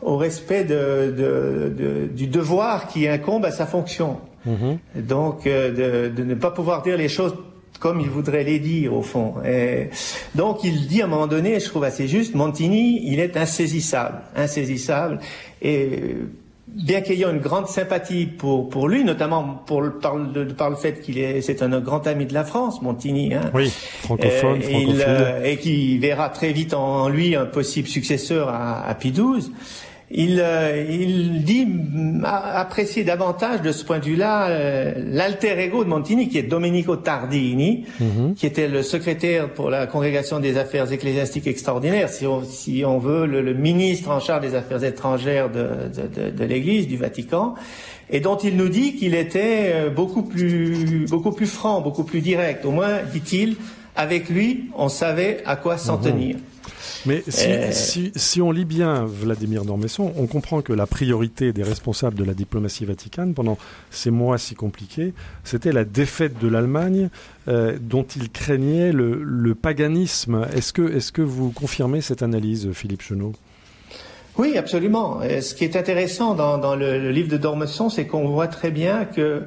au respect de, de- de- du devoir qui incombe à sa fonction. Mhm. Donc, euh, de, ne pas pouvoir dire les choses comme il voudrait les dire, au fond. Et donc, il dit à un moment donné, je trouve assez juste, Montini, il est insaisissable, insaisissable. Et euh, bien qu'ayant une grande sympathie pour, pour lui, notamment pour, par, le, par le fait qu'il est, c'est un, grand ami de la France, Montini, hein, Oui, francophone, euh, il, francophile. euh, et qui verra très vite en lui un possible successeur à, à Pie XII. Il, euh, il dit a- apprécier davantage de ce point de vue-là euh, l'alter ego de Montini, qui est Domenico Tardini, Mhm. qui était le secrétaire pour la Congrégation des affaires ecclésiastiques extraordinaires, si on, si on veut, le, le ministre en charge des affaires étrangères de, de, de, de l'Église, du Vatican, et dont il nous dit qu'il était euh, beaucoup plus, beaucoup plus franc, beaucoup plus direct. Au moins, dit-il, avec lui, on savait à quoi s'en Mhm. tenir. Mais si, Euh, si, si on lit bien Vladimir Dormesson, on comprend que la priorité des responsables de la diplomatie vaticane pendant ces mois si compliqués, c'était la défaite de l'Allemagne euh, dont il craignait le, le paganisme. Est-ce que, est que vous confirmez cette analyse, Philippe Chenot? Oui, absolument. Et ce qui est intéressant dans, dans le, le livre de Dormesson, c'est qu'on voit très bien que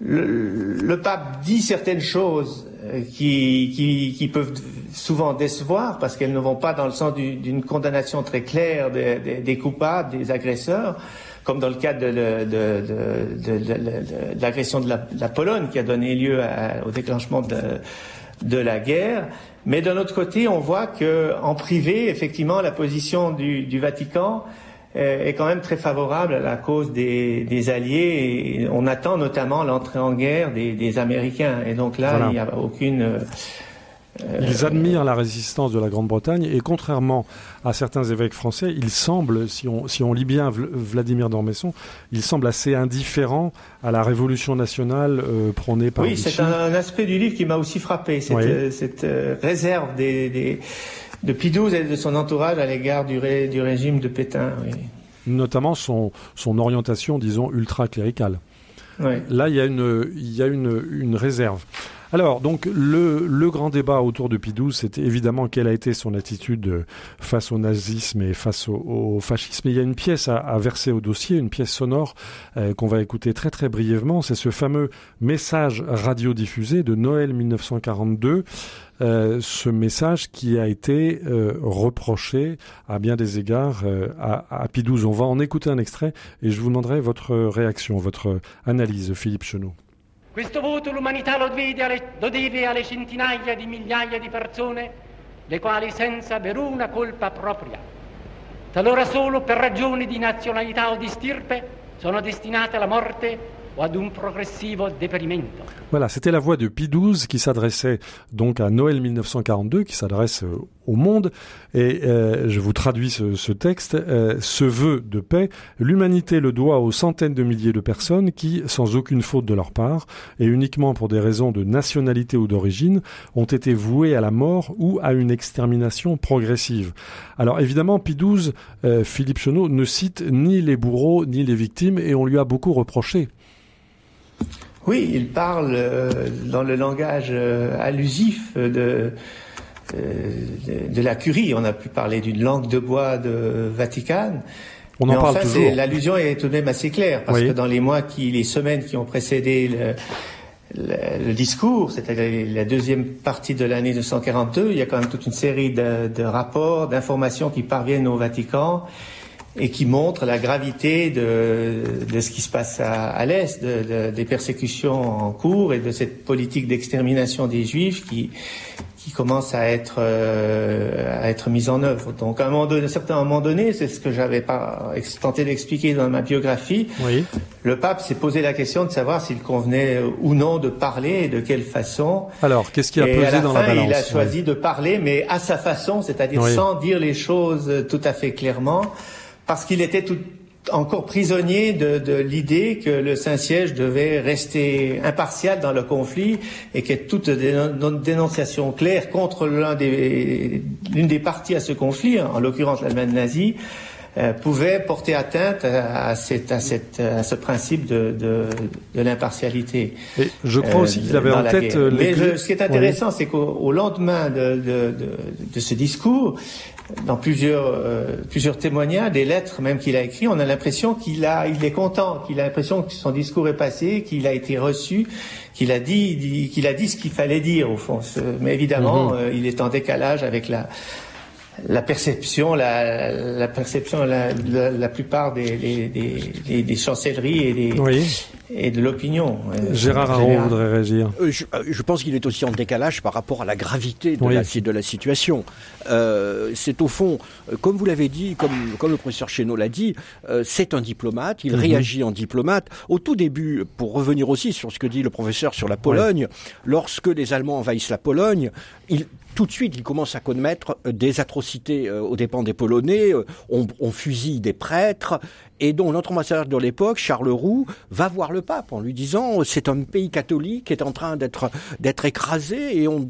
le, pape dit certaines choses euh, qui, qui, peuvent souvent décevoir parce qu'elles ne vont pas dans le sens du- d'une condamnation très claire des, coupables, des agresseurs, comme dans le cas de, l'agression de la, Pologne qui a donné lieu au déclenchement de, la guerre. Mais d'un autre côté, on voit que en privé, effectivement, la position du, Vatican est quand même très favorable à la cause des, des alliés. Et on attend notamment l'entrée en guerre des, des Américains. Et donc là, Voilà. il n'y a aucune. euh, Ils admirent la résistance de la Grande-Bretagne et contrairement à certains évêques français, il semble, si on, si on lit bien Vl- Vladimir Dormesson, il semble assez indifférent à la révolution nationale euh, prônée par Oui, c'est un, un aspect du livre qui m'a aussi frappé, cette, Oui. euh, cette, euh, réserve des, des, de XII et de son entourage à l'égard du, ré- du régime de Pétain. Oui. notamment son, son orientation, disons, ultra-cléricale. Oui. Là, il y a une, il y a une, une réserve. Alors, donc, le, le grand débat autour de XII, c'était évidemment quelle a été son attitude face au nazisme et face au, au fascisme. Et il y a une pièce à, à verser au dossier, une pièce sonore euh, qu'on va écouter très très brièvement. C'est ce fameux message radiodiffusé de Noël 1942. Euh, ce message qui a été euh, reproché à bien des égards euh, à, à XII. On va en écouter un extrait et je vous demanderai votre réaction, votre analyse, Philippe Chenot. Questo voto l'umanità lo lo deve alle centinaia di migliaia di persone, le quali senza aver una colpa propria, talora solo per ragioni di nazionalità o di stirpe, sono destinate alla morte Voilà, c'était la voix de Pie XII qui s'adressait donc à Noël 1942, qui s'adresse euh, au monde. Et euh, je vous traduis ce, texte. Euh, ce vœu de paix, l'humanité le doit aux centaines de milliers de personnes qui, sans aucune faute de leur part, et uniquement pour des raisons de nationalité ou d'origine, ont été vouées à la mort ou à une extermination progressive. Alors évidemment, Pie XII, euh, Philippe Chenot, ne cite ni les bourreaux ni les victimes, et on lui a beaucoup reproché. Oui, il parle euh, dans le langage euh, allusif de, euh, de, de la curie. On a pu parler d'une langue de bois de Vatican. On Mais en parle enfin, c'est- toujours. L'allusion est tout de même assez claire parce Oui. que dans les mois qui, les semaines qui ont précédé le, le, le discours, c'est-à-dire la deuxième partie de l'année 1942, il y a quand même toute une série de, de rapports, d'informations qui parviennent au Vatican et qui montrent la gravité de, de ce qui se passe à, à l'Est, de- de- des persécutions en cours et de cette politique d'extermination des Juifs qui, qui commence à être, euh, à être mise en œuvre. Donc à un moment donné, à certain moment donné, c'est ce que j'avais pas tenté d'expliquer dans ma biographie, Oui. le pape s'est posé la question de savoir s'il convenait ou non de parler et de quelle façon. Alors, qu'est-ce qui a et pesé à la dans fin, la balance il a choisi de parler, mais à sa façon, c'est-à-dire Oui. sans dire les choses tout à fait clairement, parce qu'il était tout, encore prisonnier de, l'idée que le Saint-Siège devait rester impartial dans le conflit et que toute dénonciation claire contre l'une des, des parties à ce conflit, en l'occurrence l'Allemagne nazie, euh, pouvait porter atteinte à, cette, à, cette, à ce principe de, de, de l'impartialité. je crois aussi qu'il avait en tête. Euh, Mais ce qui est intéressant, c'est qu'au lendemain de, de, de, ce discours, dans plusieurs, euh, plusieurs témoignages, des lettres même qu'il a écrites, on a l'impression qu'il a, il est content, qu'il a l'impression que son discours est passé, qu'il a été reçu, qu'il a dit, qu'il a dit ce qu'il fallait dire au fond. Mais évidemment, mhm. il est en décalage avec la, la perception, la, la perception, la, la, plupart des, des, des, chancelleries et, des, et de l'opinion. Euh, Gérard Aron voudrait réagir. Euh, je, euh, je, pense qu'il est aussi en décalage par rapport à la gravité de, la, de la situation. Euh, c'est au fond, comme vous l'avez dit, comme, comme le professeur Chénaud l'a dit, euh, c'est un diplomate, il mhm. réagit en diplomate. Au tout début, pour revenir aussi sur ce que dit le professeur sur la Pologne, lorsque les Allemands envahissent la Pologne, il, tout de suite, il commence à commettre euh, des atrocités euh, aux dépens des Polonais. Euh, on, fusille des prêtres. Et donc notre ambassadeur de l'époque, Charles Roux, va voir le pape en lui disant c'est un pays catholique qui est en train d'être d'être écrasé et on,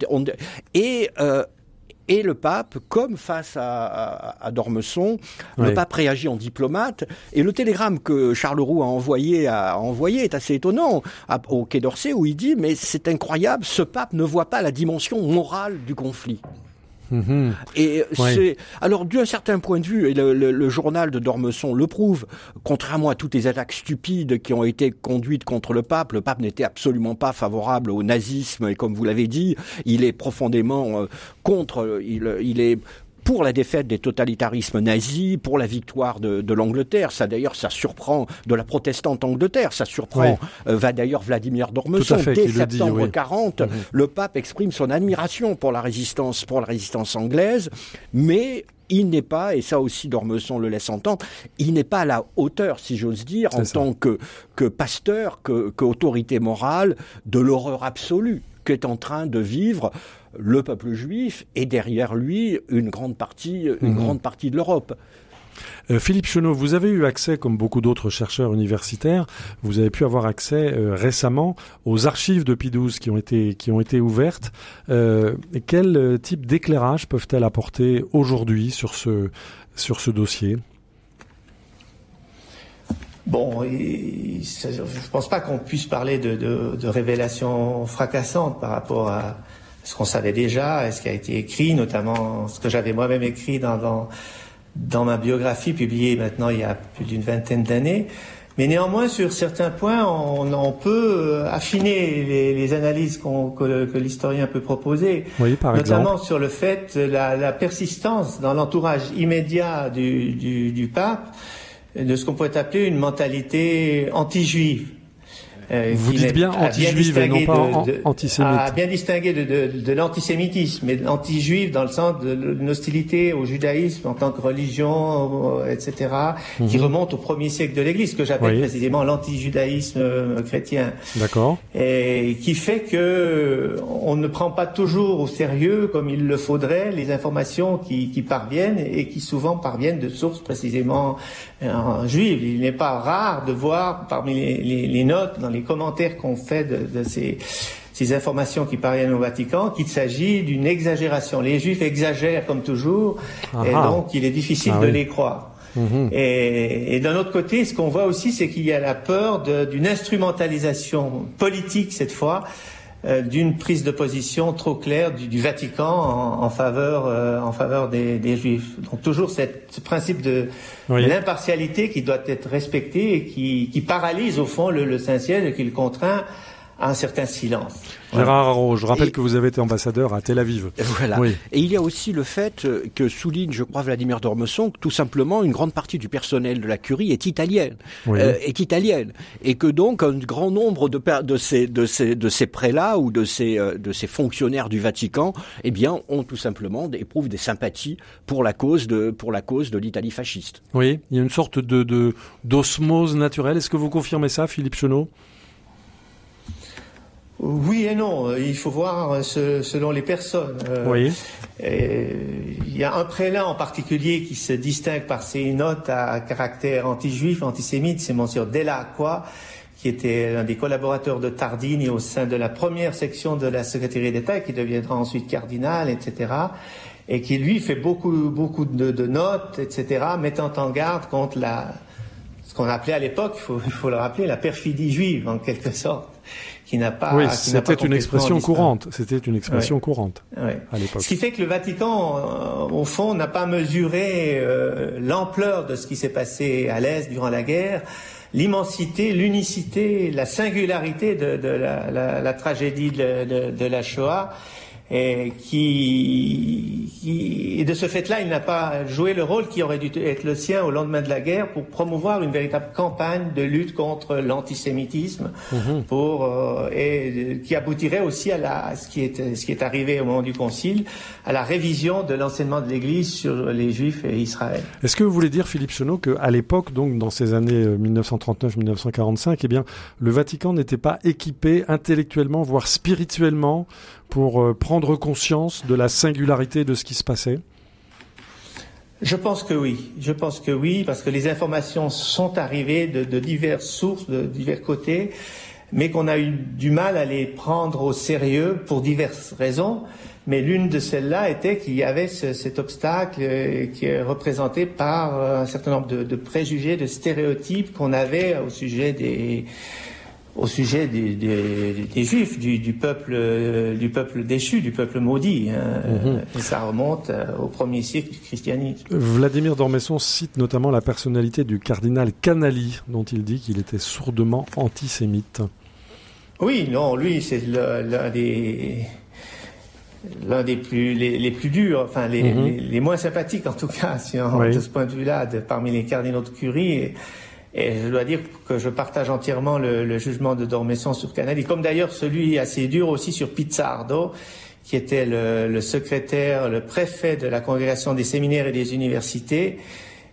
et le pape, comme face à, à, Dormesson, le pape réagit en diplomate. Et le télégramme que Charles Roux a envoyé, a envoyé est assez étonnant au Quai d'Orsay où il dit mais c'est incroyable, ce pape ne voit pas la dimension morale du conflit. Mhm. Et c'est alors d'un certain point de vue, et le, journal de Dormesson le prouve, contrairement à toutes les attaques stupides qui ont été conduites contre le pape, le pape n'était absolument pas favorable au nazisme et comme vous l'avez dit, il est profondément euh, contre, il, il est pour la défaite des totalitarismes nazis, pour la victoire de, de l'Angleterre. Ça d'ailleurs, ça surprend de la protestante Angleterre, ça surprend, euh, va d'ailleurs Vladimir Dormesson. Dès septembre 40, mhm. le pape exprime son admiration pour la résistance, pour la résistance anglaise, mais il n'est pas, et ça aussi Dormesson le laisse entendre, il n'est pas à la hauteur, si j'ose dire, en tant que, que pasteur, que, que autorité morale de l'horreur absolue qu'est en train de vivre le peuple juif et derrière lui une grande partie, une mhm. grande partie de l'Europe. Euh, Philippe Chenot, vous avez eu accès, comme beaucoup d'autres chercheurs universitaires, vous avez pu avoir accès euh, récemment aux archives de P12 qui ont été, qui ont été ouvertes. Euh, quel type d'éclairage peuvent-elles apporter aujourd'hui sur ce, sur ce dossier? Bon, je ne pense pas qu'on puisse parler de, de, de révélations fracassantes par rapport à, ce qu'on savait déjà, ce qui a été écrit, notamment ce que j'avais moi-même écrit dans, dans, ma biographie publiée maintenant il y a plus d'une vingtaine d'années. Mais néanmoins, sur certains points, on, peut euh, affiner les, analyses que, l'historien peut proposer, oui, par notamment sur le fait la, la persistance dans l'entourage immédiat du, du, du pape de ce qu'on pourrait appeler une mentalité anti-juive. Euh, Vous dites bien anti-juive et non pas antisémite. A bien distingué de, de, de l'antisémitisme, mais anti-juive dans le sens de l'hostilité au judaïsme en tant que religion, euh, etc., qui mhm. remonte au premier siècle de l'Église, que j'appelle précisément l'anti-judaïsme euh, chrétien. D'accord. Et qui fait que on ne prend pas toujours au sérieux, comme il le faudrait, les informations qui, qui parviennent et qui souvent parviennent de sources précisément juives. Il n'est pas rare de voir parmi les, les, les notes dans les les commentaires qu'on fait de, ces, informations qui parviennent au Vatican qu'il s'agit d'une exagération. Les Juifs exagèrent comme toujours, et donc il est difficile ah de les croire. Mhm. Et, d'un autre côté, ce qu'on voit aussi, c'est qu'il y a la peur d'une instrumentalisation politique cette fois d'une prise de position trop claire du, Vatican en, faveur euh, en faveur des, Juifs. Donc toujours cette, ce principe de, l'impartialité qui doit être respecté et qui, qui paralyse au fond le, le Saint-Ciel et qui le contraint à un certain silence. Gérard je rappelle que vous avez été ambassadeur à Tel Aviv. Voilà. Et il y a aussi le fait que souligne, je crois, Vladimir Dormesson, que tout simplement une grande partie du personnel de la curie est italienne, euh, est italienne, et que donc un grand nombre de, de ces de ces de ces prélats ou de ces euh, de ces fonctionnaires du Vatican, eh bien, ont tout simplement éprouvent des sympathies pour la cause de pour la cause de l'Italie fasciste. Oui, il y a une sorte de d'osmose naturelle. Est-ce que vous confirmez ça, Philippe Chenot? Oui et non. Il faut voir selon les personnes. Oui. il y a un prélat en particulier qui se distingue par ses notes à caractère anti-juif, antisémite, c'est Monsieur Delacroix, qui était l'un des collaborateurs de Tardini au sein de la première section de la Secrétaire d'État, qui deviendra ensuite cardinal, etc et qui lui fait beaucoup, beaucoup de, notes, etc., mettant en garde contre la, ce qu'on appelait à l'époque, il faut, il faut le rappeler, la perfidie juive en quelque sorte, qui n'a pas. Oui, c'était une expression courante. C'était une expression courante à l'époque. Ce qui fait que le Vatican, euh, au fond, n'a pas mesuré euh, l'ampleur de ce qui s'est passé à l'est durant la guerre l'immensité, l'unicité, la singularité de, de la, la, la, tragédie de, de, de, la Shoah et qui, qui, et de ce fait-là, il n'a pas joué le rôle qui aurait dû être le sien au lendemain de la guerre pour promouvoir une véritable campagne de lutte contre l'antisémitisme, mhm. pour euh, et qui aboutirait aussi à, la, ce qui est ce qui est arrivé au moment du Concile, à la révision de l'enseignement de l'Église sur les Juifs et Israël. Est-ce que vous voulez dire, Philippe Chenot, qu'à l'époque, donc dans ces années 1939-1945, euh, eh bien, le Vatican n'était pas équipé intellectuellement, voire spirituellement, pour euh, prendre conscience de la singularité de ce qui se passait je pense que oui. Je pense que oui, parce que les informations sont arrivées de, diverses sources, de divers côtés, mais qu'on a eu du mal à les prendre au sérieux pour diverses raisons. Mais l'une de celles-là était qu'il y avait cet obstacle euh, qui est représenté par euh, un certain nombre de préjugés, de stéréotypes qu'on avait au sujet des, au sujet des, Juifs, du, du, peuple, euh, du peuple déchu, du peuple maudit. Hein. Mhm. Et ça remonte euh, au premier siècle du christianisme. Vladimir d'Ormesson cite notamment la personnalité du cardinal Canali, dont il dit qu'il était sourdement antisémite. Oui, non, lui, c'est l'un des l'un des plus les, plus durs, enfin les, mhm. les, moins sympathiques en tout cas, si on, de ce point de vue-là, parmi les cardinaux de Curie. Et, et je dois dire que je partage entièrement le, jugement de Dormesson sur Canali, comme d'ailleurs celui assez dur aussi sur Pizzardo, qui était le, secrétaire, le préfet de la congrégation des séminaires et des universités,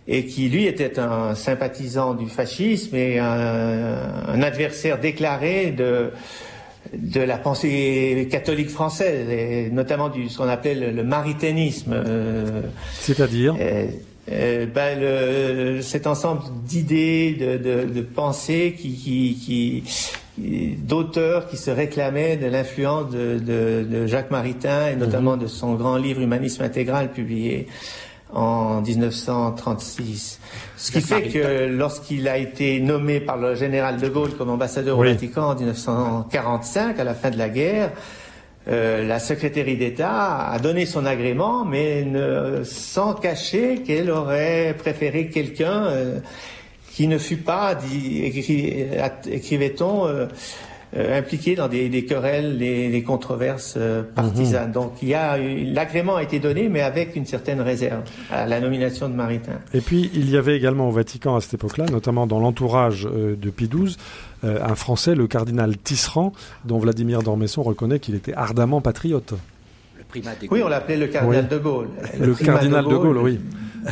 et qui lui était un sympathisant du fascisme et un, adversaire déclaré de de la pensée catholique française, et notamment du ce qu'on appelait le, mariténisme. Euh, C'est-à-dire? euh, ben, le, cet ensemble d'idées, de, de, de, pensées, qui, qui, qui d'auteurs qui se réclamaient de l'influence de, de, Jacques Maritain et notamment mhm. de son grand livre Humanisme intégral publié en 1936. Ce qui fait que lorsqu'il a été nommé par le général de Gaulle comme ambassadeur au Vatican en 1945, à la fin de la guerre, euh, la secrétaire d'État a donné son agrément, mais ne, sans cacher qu'elle aurait préféré quelqu'un euh, qui ne fut pas, écrivait-on, euh, impliqué dans des, querelles, des, controverses partisanes. Mhm. Donc il y a l'agrément a été donné, mais avec une certaine réserve à la nomination de Maritain. Et puis il y avait également au Vatican à cette époque-là, notamment dans l'entourage de Pie XII, euh, un Français, le cardinal Tisserand, dont Vladimir d'Ormesson reconnaît qu'il était ardemment patriote. Oui, on l'appelait le cardinal de Gaulle. Le, cardinal de Gaulle, oui.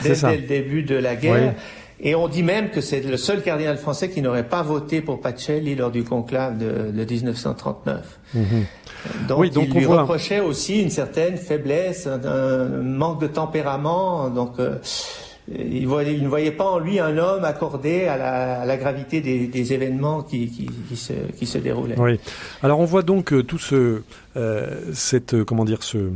Dès, dès, le début de la guerre. Et on dit même que c'est le seul cardinal français qui n'aurait pas voté pour Pacelli lors du conclave de, 1939. Mhm. Donc, oui, donc il lui reprochait aussi une certaine faiblesse, un, manque de tempérament. Donc euh, il, ne voyait pas en lui un homme accordé à la, gravité des, événements qui, se, qui, se, déroulaient. Oui. Alors on voit donc euh, tout ce, euh, cette, comment dire, ce,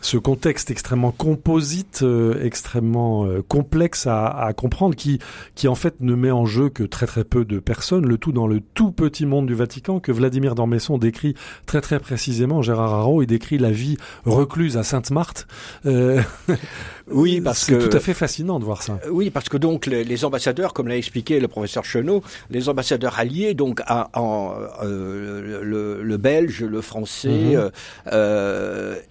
ce contexte extrêmement composite, euh, extrêmement euh, complexe à, comprendre, qui, qui en fait ne met en jeu que très très peu de personnes, le tout dans le tout petit monde du Vatican que Vladimir d'Ormesson décrit très très précisément. Gérard Haro, il décrit la vie recluse à Sainte-Marthe. Euh, oui, parce que c'est tout à fait fascinant de voir ça. Oui, parce que donc les, ambassadeurs, comme l'a expliqué le professeur Chenot, les ambassadeurs alliés, donc à, en, le, le, belge, le français mhm.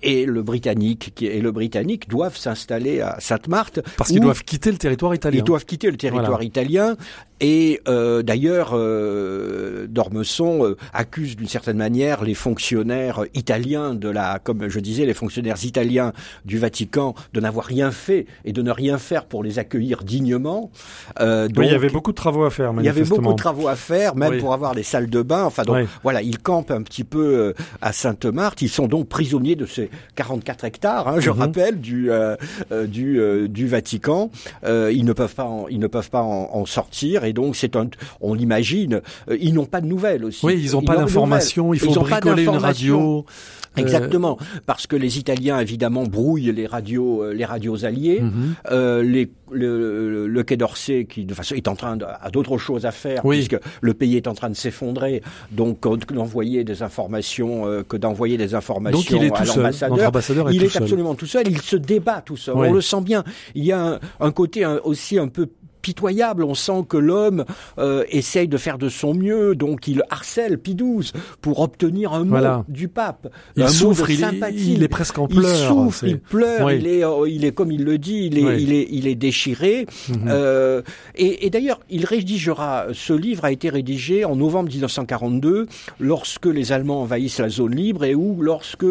et le britannique et le britannique doivent s'installer à Sainte-Marthe. Parce qu'ils doivent quitter le territoire italien. Ils doivent quitter le territoire italien. Et euh, d'ailleurs, euh, Dormesson euh, accuse d'une certaine manière les fonctionnaires italiens de la, comme je disais, les fonctionnaires italiens du Vatican de n'avoir rien fait et de ne rien faire pour les accueillir dignement. Euh, donc, il y avait beaucoup de travaux à faire. Il y avait beaucoup de travaux à faire, même pour avoir les salles de bain. Enfin, donc voilà, ils campent un petit peu euh, à Sainte-Marthe. Ils sont donc prisonniers de ces 44 hectares, hein, je mhm. rappelle, du euh, euh, du du Vatican. ils ne peuvent pas, en, ils ne peuvent pas en, sortir, et donc c'est un, on l'imagine, ils n'ont pas de nouvelles aussi. Oui, ils n'ont pas d'informations. Il faut bricoler une radio. Euh, Exactement, parce que les Italiens évidemment brouillent les radios, euh, les radios alliées. Mhm. euh, les, le, le, Quai d'Orsay, qui de façon est en train de, a d'autres choses à faire, puisque le pays est en train de s'effondrer. Donc d'envoyer des informations, euh, que d'envoyer des informations donc, il est à l'ambassadeur, il est, absolument tout seul. Il se débat tout seul. On le sent bien. Il y a un, un côté aussi un peu pitoyable. On sent que l'homme euh, essaye de faire de son mieux, donc il harcèle Pie XII pour obtenir un mot du pape. Il un souffre, il, est, il est presque en pleurs. Il souffre, il pleure, il, est, euh, il est comme il le dit, il est, il est, il est déchiré. Mhm. euh, et, et d'ailleurs, il rédigera, ce livre a été rédigé en novembre 1942, lorsque les Allemands envahissent la zone libre et où lorsque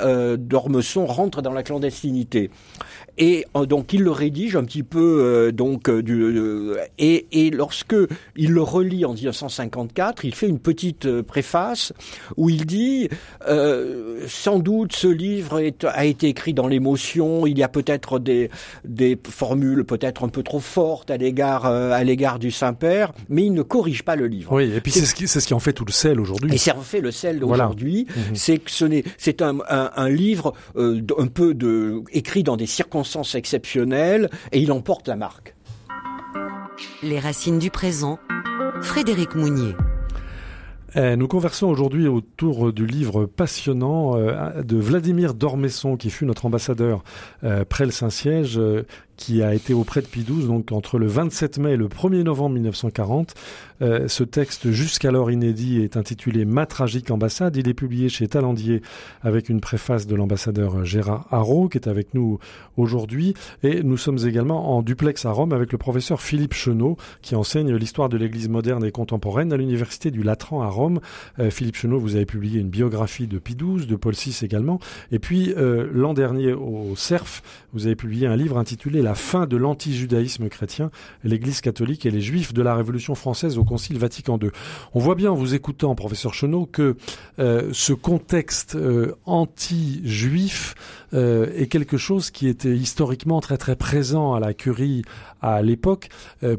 euh, Dormesson rentre dans la clandestinité. Et euh, donc il le rédige un petit peu euh, donc euh, du et, et lorsque il le relit en 1954, il fait une petite préface où il dit sans doute ce livre est, a été écrit dans l'émotion, il y a peut-être des des formules peut-être un peu trop fortes à l'égard à l'égard du Saint-Père, mais il ne corrige pas le livre. Oui, et puis c'est ce qui c'est ce qui en fait tout le sel aujourd'hui. Et ça en fait le sel d'aujourd'hui, mhm. c'est que ce n'est c'est un, un, un livre un peu de écrit dans des circonstances sens exceptionnel et il emporte la marque. Les racines du présent, Frédéric Mounier. Eh, nous conversons aujourd'hui autour du livre passionnant euh, de Vladimir Dormesson, qui fut notre ambassadeur euh, près le Saint-Siège, euh, qui a été auprès de Pie XII, donc entre le 27 mai et le 1er novembre 1940. Euh, ce texte, jusqu'alors inédit, est intitulé Ma tragique ambassade. Il est publié chez Talandier avec une préface de l'ambassadeur Gérard Haro, qui est avec nous aujourd'hui. Et nous sommes également en duplex à Rome avec le professeur Philippe Chenot, qui enseigne l'histoire de l'Église moderne et contemporaine à l'Université du Latran à Rome. Euh, Philippe Chenot, vous avez publié une biographie de Pie XII, de Paul VI également. Et puis, euh, l'an dernier, au CERF, vous avez publié un livre intitulé La fin de l'antijudaïsme chrétien, l'Église catholique et les Juifs de la Révolution française au Concile Vatican II. On voit bien en vous écoutant, professeur Chenot, que euh, ce contexte euh, anti-juif euh, est quelque chose qui était historiquement très très présent à la curie à l'époque.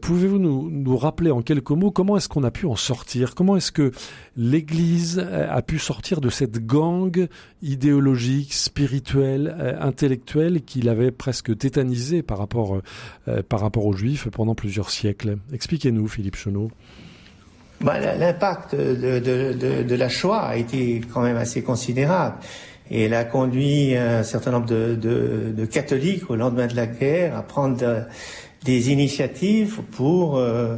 Pouvez-vous nous, rappeler en quelques mots comment est-ce qu'on a pu en sortir? Comment est-ce que l'Église a pu sortir de cette gang idéologique, spirituelle, intellectuelle qui l'avait presque tétanisé par rapport, par rapport aux Juifs pendant plusieurs siècles? Expliquez-nous, Philippe Chenot. Bah, l'impact de, de, la Shoah a été quand même assez considérable. Et elle a conduit un certain nombre de, catholiques au lendemain de la guerre à prendre des initiatives pour euh,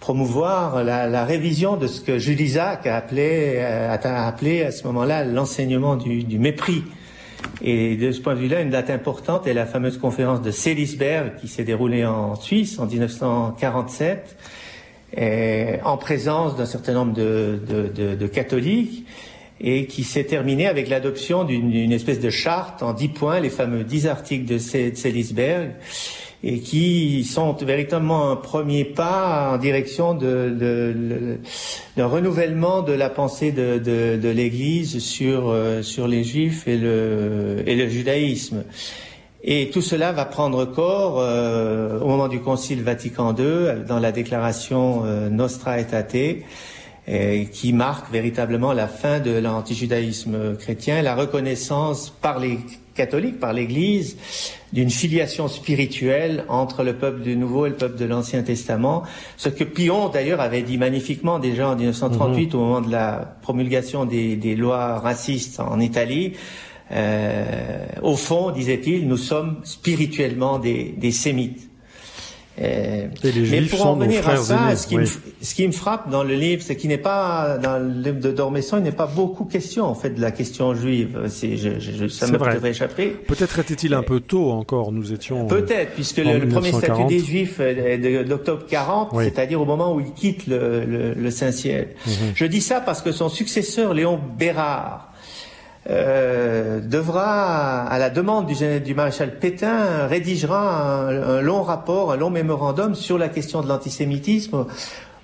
promouvoir la, révision de ce que Jules Isaac a appelé, appelé à ce moment-là l'enseignement du, mépris. Et de ce point de vue-là, une date importante est la fameuse conférence de Selisberg qui s'est déroulée en Suisse en 1947 en présence d'un certain nombre de, catholiques et qui s'est terminé avec l'adoption d'une espèce de charte en dix points, les fameux dix articles de Selisberg, et qui sont véritablement un premier pas en direction d'un renouvellement de la pensée de, de l'Église sur, euh, sur les Juifs et le, et le judaïsme. Et tout cela va prendre corps euh, au moment du Concile Vatican II, dans la déclaration euh, Nostra Aetate, qui marque véritablement la fin de l'antijudaïsme chrétien, la reconnaissance par les catholiques, par l'Église, d'une filiation spirituelle entre le peuple du Nouveau et le peuple de l'Ancien Testament, ce que Pion d'ailleurs avait dit magnifiquement déjà en 1938 mhm. au moment de la promulgation des, des lois racistes en Italie, euh, au fond, disait-il, nous sommes spirituellement des, des sémites. Euh, mais pour en venir à ça, ce, qui me, ce, qui me, frappe dans le livre, c'est qu'il n'est pas dans le livre de Dormesson, il n'est pas beaucoup question en fait de la question juive. C'est, je, je, ça me devrait échapper. Peut-être était-il un peu tôt encore. Nous étions euh, peut-être puisque le, premier statut des Juifs est d'octobre 40, c'est-à-dire au moment où il quitte le, le Saint-Ciel. Mhm. Je dis ça parce que son successeur Léon Bérard euh, devra, à la demande du, du maréchal Pétain, rédigera un, long rapport, un long mémorandum sur la question de l'antisémitisme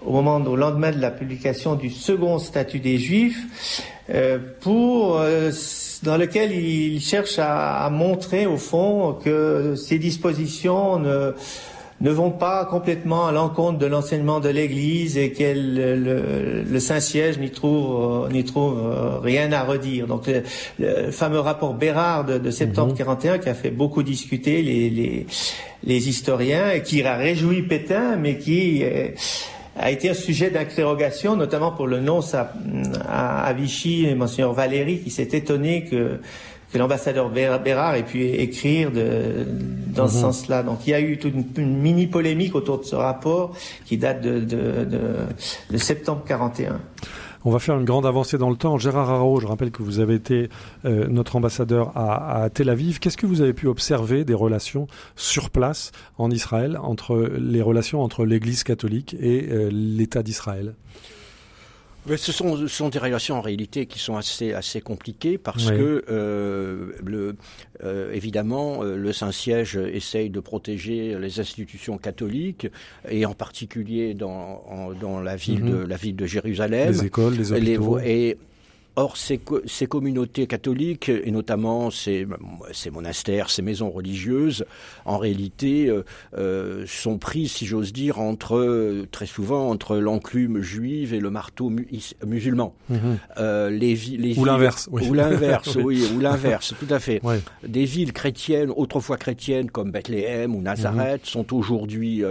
au moment, au lendemain de la publication du second statut des Juifs, euh, pour euh, dans lequel il cherche à, à, montrer au fond que ces dispositions ne ne vont pas complètement à l'encontre de l'enseignement de l'Église et que le, le Saint-Siège n'y trouve, n'y trouve euh, rien à redire. Donc le, fameux rapport Bérard de, de septembre 41 mhm. qui a fait beaucoup discuter les, les, les, historiens et qui a réjoui Pétain, mais qui euh, a été un sujet d'interrogation, notamment pour le nonce à, à, Vichy, Monseigneur Valéry, qui s'est étonné que que l'ambassadeur Bérard ait pu écrire de, dans ce mhm. sens-là. Donc il y a eu toute une, mini polémique autour de ce rapport qui date de, de, de, septembre 41. On va faire une grande avancée dans le temps. Gérard Haro, je rappelle que vous avez été euh, notre ambassadeur à, à, Tel Aviv. Qu'est-ce que vous avez pu observer des relations sur place en Israël entre les relations entre l'Église catholique et euh, l'État d'Israël? Ce sont, ce sont, des relations en réalité qui sont assez, assez compliquées parce que, euh, le, euh, évidemment, euh, le Saint-Siège essaye de protéger les institutions catholiques et en particulier dans, en, dans la, ville mhm. de, la ville de Jérusalem. Les écoles, les hôpitaux. et Or, ces, ces, communautés catholiques, et notamment ces, ces, monastères, ces maisons religieuses, en réalité, euh, euh sont prises, si j'ose dire, entre très souvent entre l'enclume juive et le marteau musulman. Mhm. Euh, les, les ou l'inverse, oui. Ou l'inverse, oui, ou l'inverse, tout à fait. Des villes chrétiennes, autrefois chrétiennes, comme Bethléem ou Nazareth, mhm. sont aujourd'hui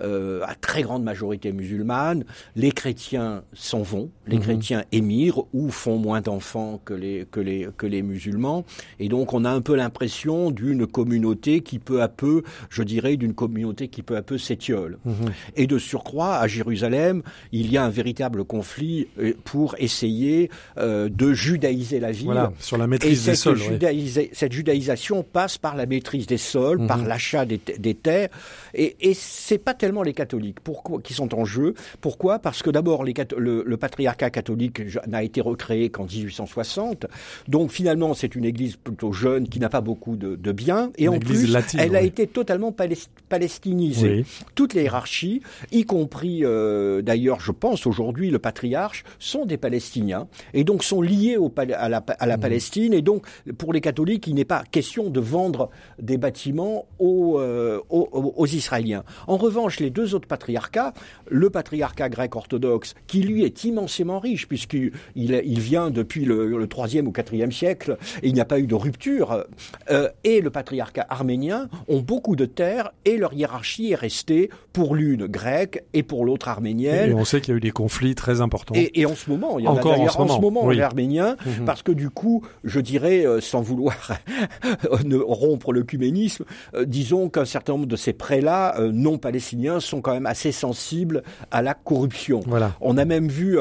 euh, à très grande majorité musulmanes. Les chrétiens s'en vont, les mhm. chrétiens émirent ou font moins d'enfants que les, que, les, que les musulmans. Et donc on a un peu l'impression d'une communauté qui peu à peu, je dirais, d'une communauté qui peu à peu s'étiole. Mhm. Et de surcroît, à Jérusalem, il y a un véritable conflit euh, pour essayer euh, de judaïser la ville. Voilà, sur la maîtrise des sols. Cette judaïsation passe par la maîtrise des sols, par mhm. l'achat des, des, terres. Et, et c'est pas tellement les catholiques pourquoi, qui sont en jeu. Pourquoi? Parce que d'abord, le, le patriarcat catholique n'a été recréé en 1860. Donc finalement, c'est une église plutôt jeune qui n'a pas beaucoup de, de biens. Et en plus, elle a été totalement palestinisée. Toutes les hiérarchies, y compris euh, d'ailleurs, je pense aujourd'hui, le patriarche, sont des Palestiniens et donc sont liés au, à la, à la mmh. Palestine. Et donc, pour les catholiques, il n'est pas question de vendre des bâtiments aux, euh, aux, aux Israéliens. En revanche, les deux autres patriarcats, le patriarcat grec orthodoxe, qui lui est immensément riche puisqu'il il vient depuis le, troisième ou quatrième siècle et il n'y a pas eu de rupture. Euh, et le patriarcat arménien ont beaucoup de terres et leur hiérarchie est restée pour l'une grecque et pour l'autre arménienne. Et on sait qu'il y a eu des conflits très importants. Et, en ce moment, il y en Encore a en ce moment, en ce moment les Arméniens, mhm. parce que du coup, je dirais, euh, sans vouloir rompre le cuménisme, euh, disons qu'un certain nombre de ces prélats non palestiniens sont quand même assez sensibles à la corruption. Voilà. On a même vu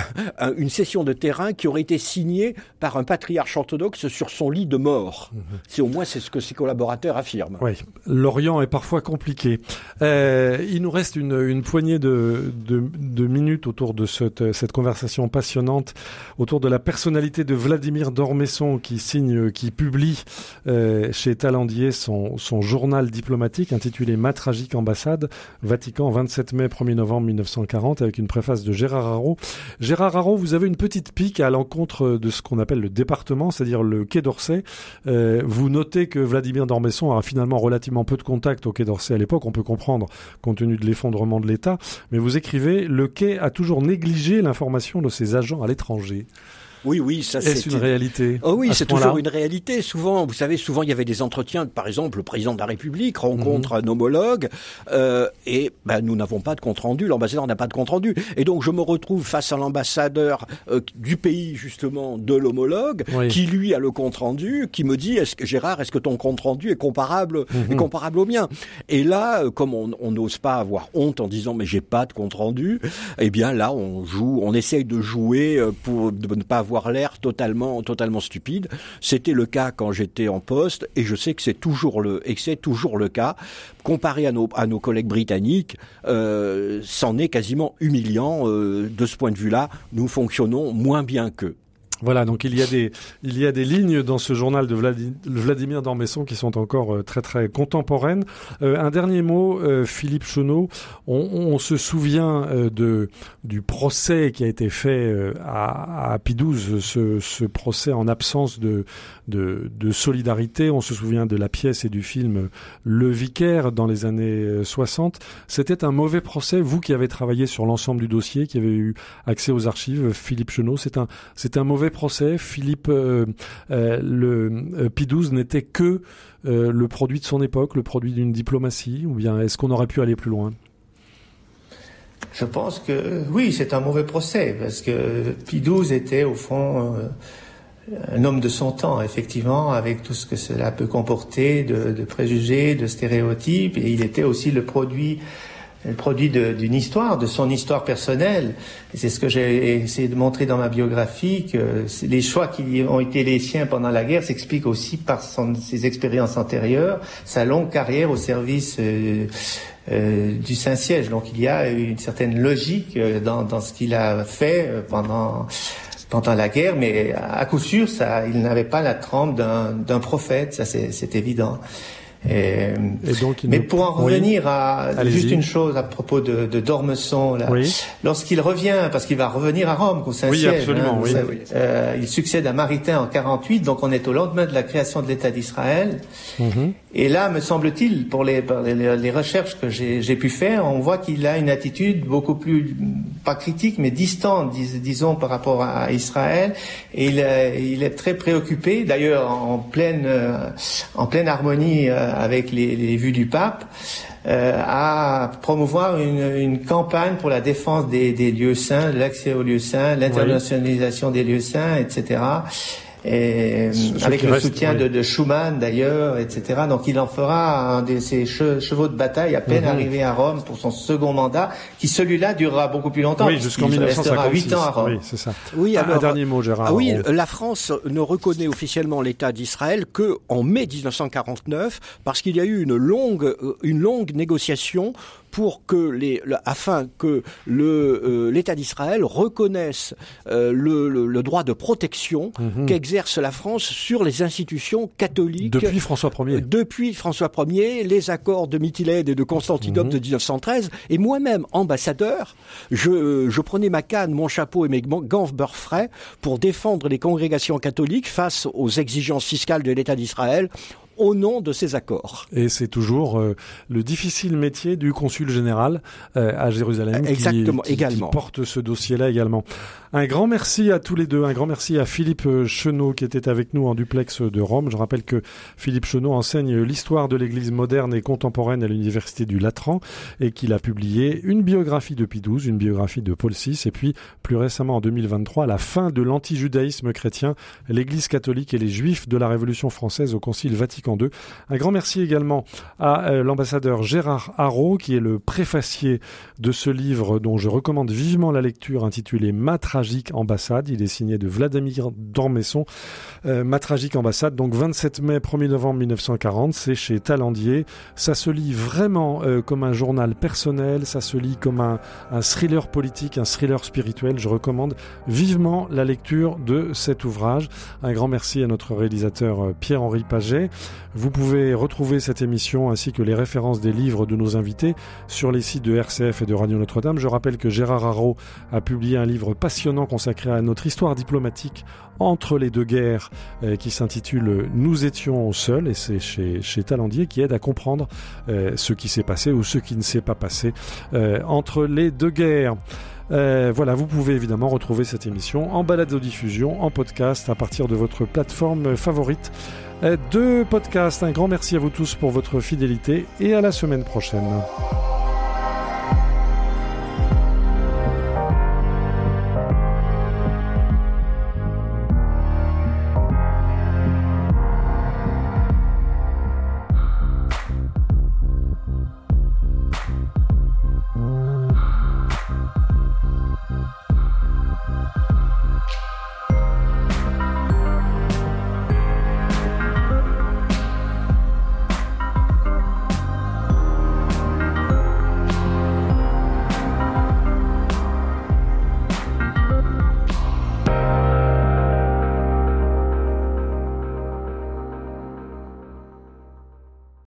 une session de terrain qui aurait été signé par un patriarche orthodoxe sur son lit de mort. Mhm. C'est au moins c'est ce que ses collaborateurs affirment. Oui, l'Orient est parfois compliqué. Euh, il nous reste une, une poignée de, de, de, minutes autour de cette, cette conversation passionnante autour de la personnalité de Vladimir Dormesson qui signe, qui publie euh, chez Talandier son, son journal diplomatique intitulé Ma tragique ambassade, Vatican, 27 mai, 1er novembre 1940, avec une préface de Gérard Haro. Gérard Haro, vous avez une petite pique à l'encontre de ce qu'on appelle le département, c'est-à-dire le Quai d'Orsay. Euh, vous notez que Vladimir Dormesson a finalement relativement peu de contact au Quai d'Orsay à l'époque, on peut comprendre compte tenu de l'effondrement de l'État, mais vous écrivez le Quai a toujours négligé l'information de ses agents à l'étranger. Oui, oui, ça c'est une réalité. Oh oui, c'est toujours une réalité. Souvent, vous savez, souvent il y avait des entretiens. Par exemple, le président de la République rencontre mhm. un homologue euh, et ben, nous n'avons pas de compte rendu. L'ambassadeur n'a pas de compte rendu. Et donc je me retrouve face à l'ambassadeur euh, du pays justement de l'homologue qui lui a le compte rendu, qui me dit est-ce que Gérard, est-ce que ton compte rendu est comparable, est mhm. comparable au mien? Et là, euh, comme on n'ose pas avoir honte en disant mais j'ai pas de compte rendu, eh bien là on joue, on essaye de jouer euh, pour ne pas avoir avoir l'air totalement, totalement stupide. C'était le cas quand j'étais en poste, et je sais que c'est toujours le, et c'est toujours le cas. Comparé à nos, à nos collègues britanniques, euh, c'en est quasiment humiliant. Euh, de ce point de vue-là, nous fonctionnons moins bien qu'eux. Voilà, donc il y a des il y a des lignes dans ce journal de Vladimir Dormesson qui sont encore euh, très très contemporaines. Euh, un dernier mot, euh, Philippe Chenot, on, se souvient de du procès qui a été fait à, à Pidouze, ce, ce, procès en absence de, de, solidarité. On se souvient de la pièce et du film Le Vicaire dans les années 60. C'était un mauvais procès. Vous qui avez travaillé sur l'ensemble du dossier, qui avez eu accès aux archives, Philippe Chenot, c'est un c'est un mauvais procès. Philippe euh, euh, euh, Pidouze n'était que le produit de son époque, le produit d'une diplomatie, ou bien est-ce qu'on aurait pu aller plus loin? Je pense que oui, c'est un mauvais procès parce que Pidouze était au fond un homme de son temps, effectivement, avec tout ce que cela peut comporter de, de préjugés, de stéréotypes, et il était aussi le produit le produit d'une histoire, de son histoire personnelle. c'est ce que j'ai essayé de montrer dans ma biographie, que les choix qui ont été les siens pendant la guerre s'expliquent aussi par son, ses expériences antérieures, sa longue carrière au service euh, euh, du Saint-Siège. Donc il y a une certaine logique euh, dans, dans ce qu'il a fait pendant pendant la guerre, mais à coup sûr, ça, il n'avait pas la trempe d'un prophète, ça c'est évident. Et, donc, mais pour en revenir à juste une chose à propos de, de Dormesson, lorsqu'il revient, parce qu'il va revenir à Rome, au Saint-Siège, hein, euh, il succède à Maritain en 48, donc on est au lendemain de la création de l'État d'Israël. Mhm. Et là, me semble-t-il, pour les, les, les, recherches que j'ai pu faire, on voit qu'il a une attitude beaucoup plus, pas critique, mais distante, disons, par rapport à Israël. Et il, il est très préoccupé, d'ailleurs en pleine, euh, en pleine harmonie euh, avec les, les, vues du pape, euh, à promouvoir une, une, campagne pour la défense des, des lieux saints, l'accès aux lieux saints, l'internationalisation des lieux saints, etc et avec le soutien de, de, Schumann d'ailleurs, etc. Donc il en fera un de ses chevaux de bataille à peine mhm. arrivé à Rome pour son second mandat, qui celui-là durera beaucoup plus longtemps. Oui, jusqu'en 1956. ans à Rome. Oui, c'est ça. Oui, alors, un dernier mot, Gérard. Ah oui, la France ne reconnaît officiellement l'État d'Israël que en mai 1949, parce qu'il y a eu une longue, euh, une longue négociation pour que les, afin que le euh, l'État d'Israël reconnaisse euh, le, le, droit de protection mhm. qu'exerce la France sur les institutions catholiques depuis François Ier. Euh, depuis François Ier, les accords de Mytilène et de Constantinople mhm. de 1913, et moi-même ambassadeur, je, je prenais ma canne, mon chapeau et mes gants beurre frais pour défendre les congrégations catholiques face aux exigences fiscales de l'État d'Israël au nom de ces accords. Et c'est toujours euh, le difficile métier du consul général euh, à Jérusalem Exactement, qui, également. porte ce dossier-là également. Un grand merci à tous les deux, un grand merci à Philippe euh, Chenot qui était avec nous en duplex de Rome. Je rappelle que Philippe Chenot enseigne l'histoire de l'Église moderne et contemporaine à l'Université du Latran et qu'il a publié une biographie de Pie XII, une biographie de Paul VI et puis plus récemment en 2023 la fin de l'antijudaïsme chrétien, l'Église catholique et les Juifs de la Révolution française au Concile Vatican un grand merci également à euh, l'ambassadeur Gérard Haro, qui est le préfacier de ce livre dont je recommande vivement la lecture intitulé Ma tragique ambassade. Il est signé de Vladimir Dormesson. Euh, Ma tragique ambassade, donc 27 mai, 1er novembre 1940, c'est chez Talandier. Ça se lit vraiment euh, comme un journal personnel, ça se lit comme un, un thriller politique, un thriller spirituel. Je recommande vivement la lecture de cet ouvrage. Un grand merci à notre réalisateur Pierre-Henri Paget. Vous pouvez retrouver cette émission ainsi que les références des livres de nos invités sur les sites de RCF et de Radio Notre-Dame. Je rappelle que Gérard Haro a publié un livre passionnant consacré à notre histoire diplomatique entre les deux guerres euh, qui s'intitule Nous étions seuls et c'est chez, chez Talandier qui aide à comprendre euh, ce qui s'est passé ou ce qui ne s'est pas passé euh, entre les deux guerres. voilà, vous pouvez évidemment retrouver cette émission en balade de diffusion, en podcast, à partir de votre plateforme favorite de podcast. Un grand merci à vous tous pour votre fidélité et à la semaine prochaine.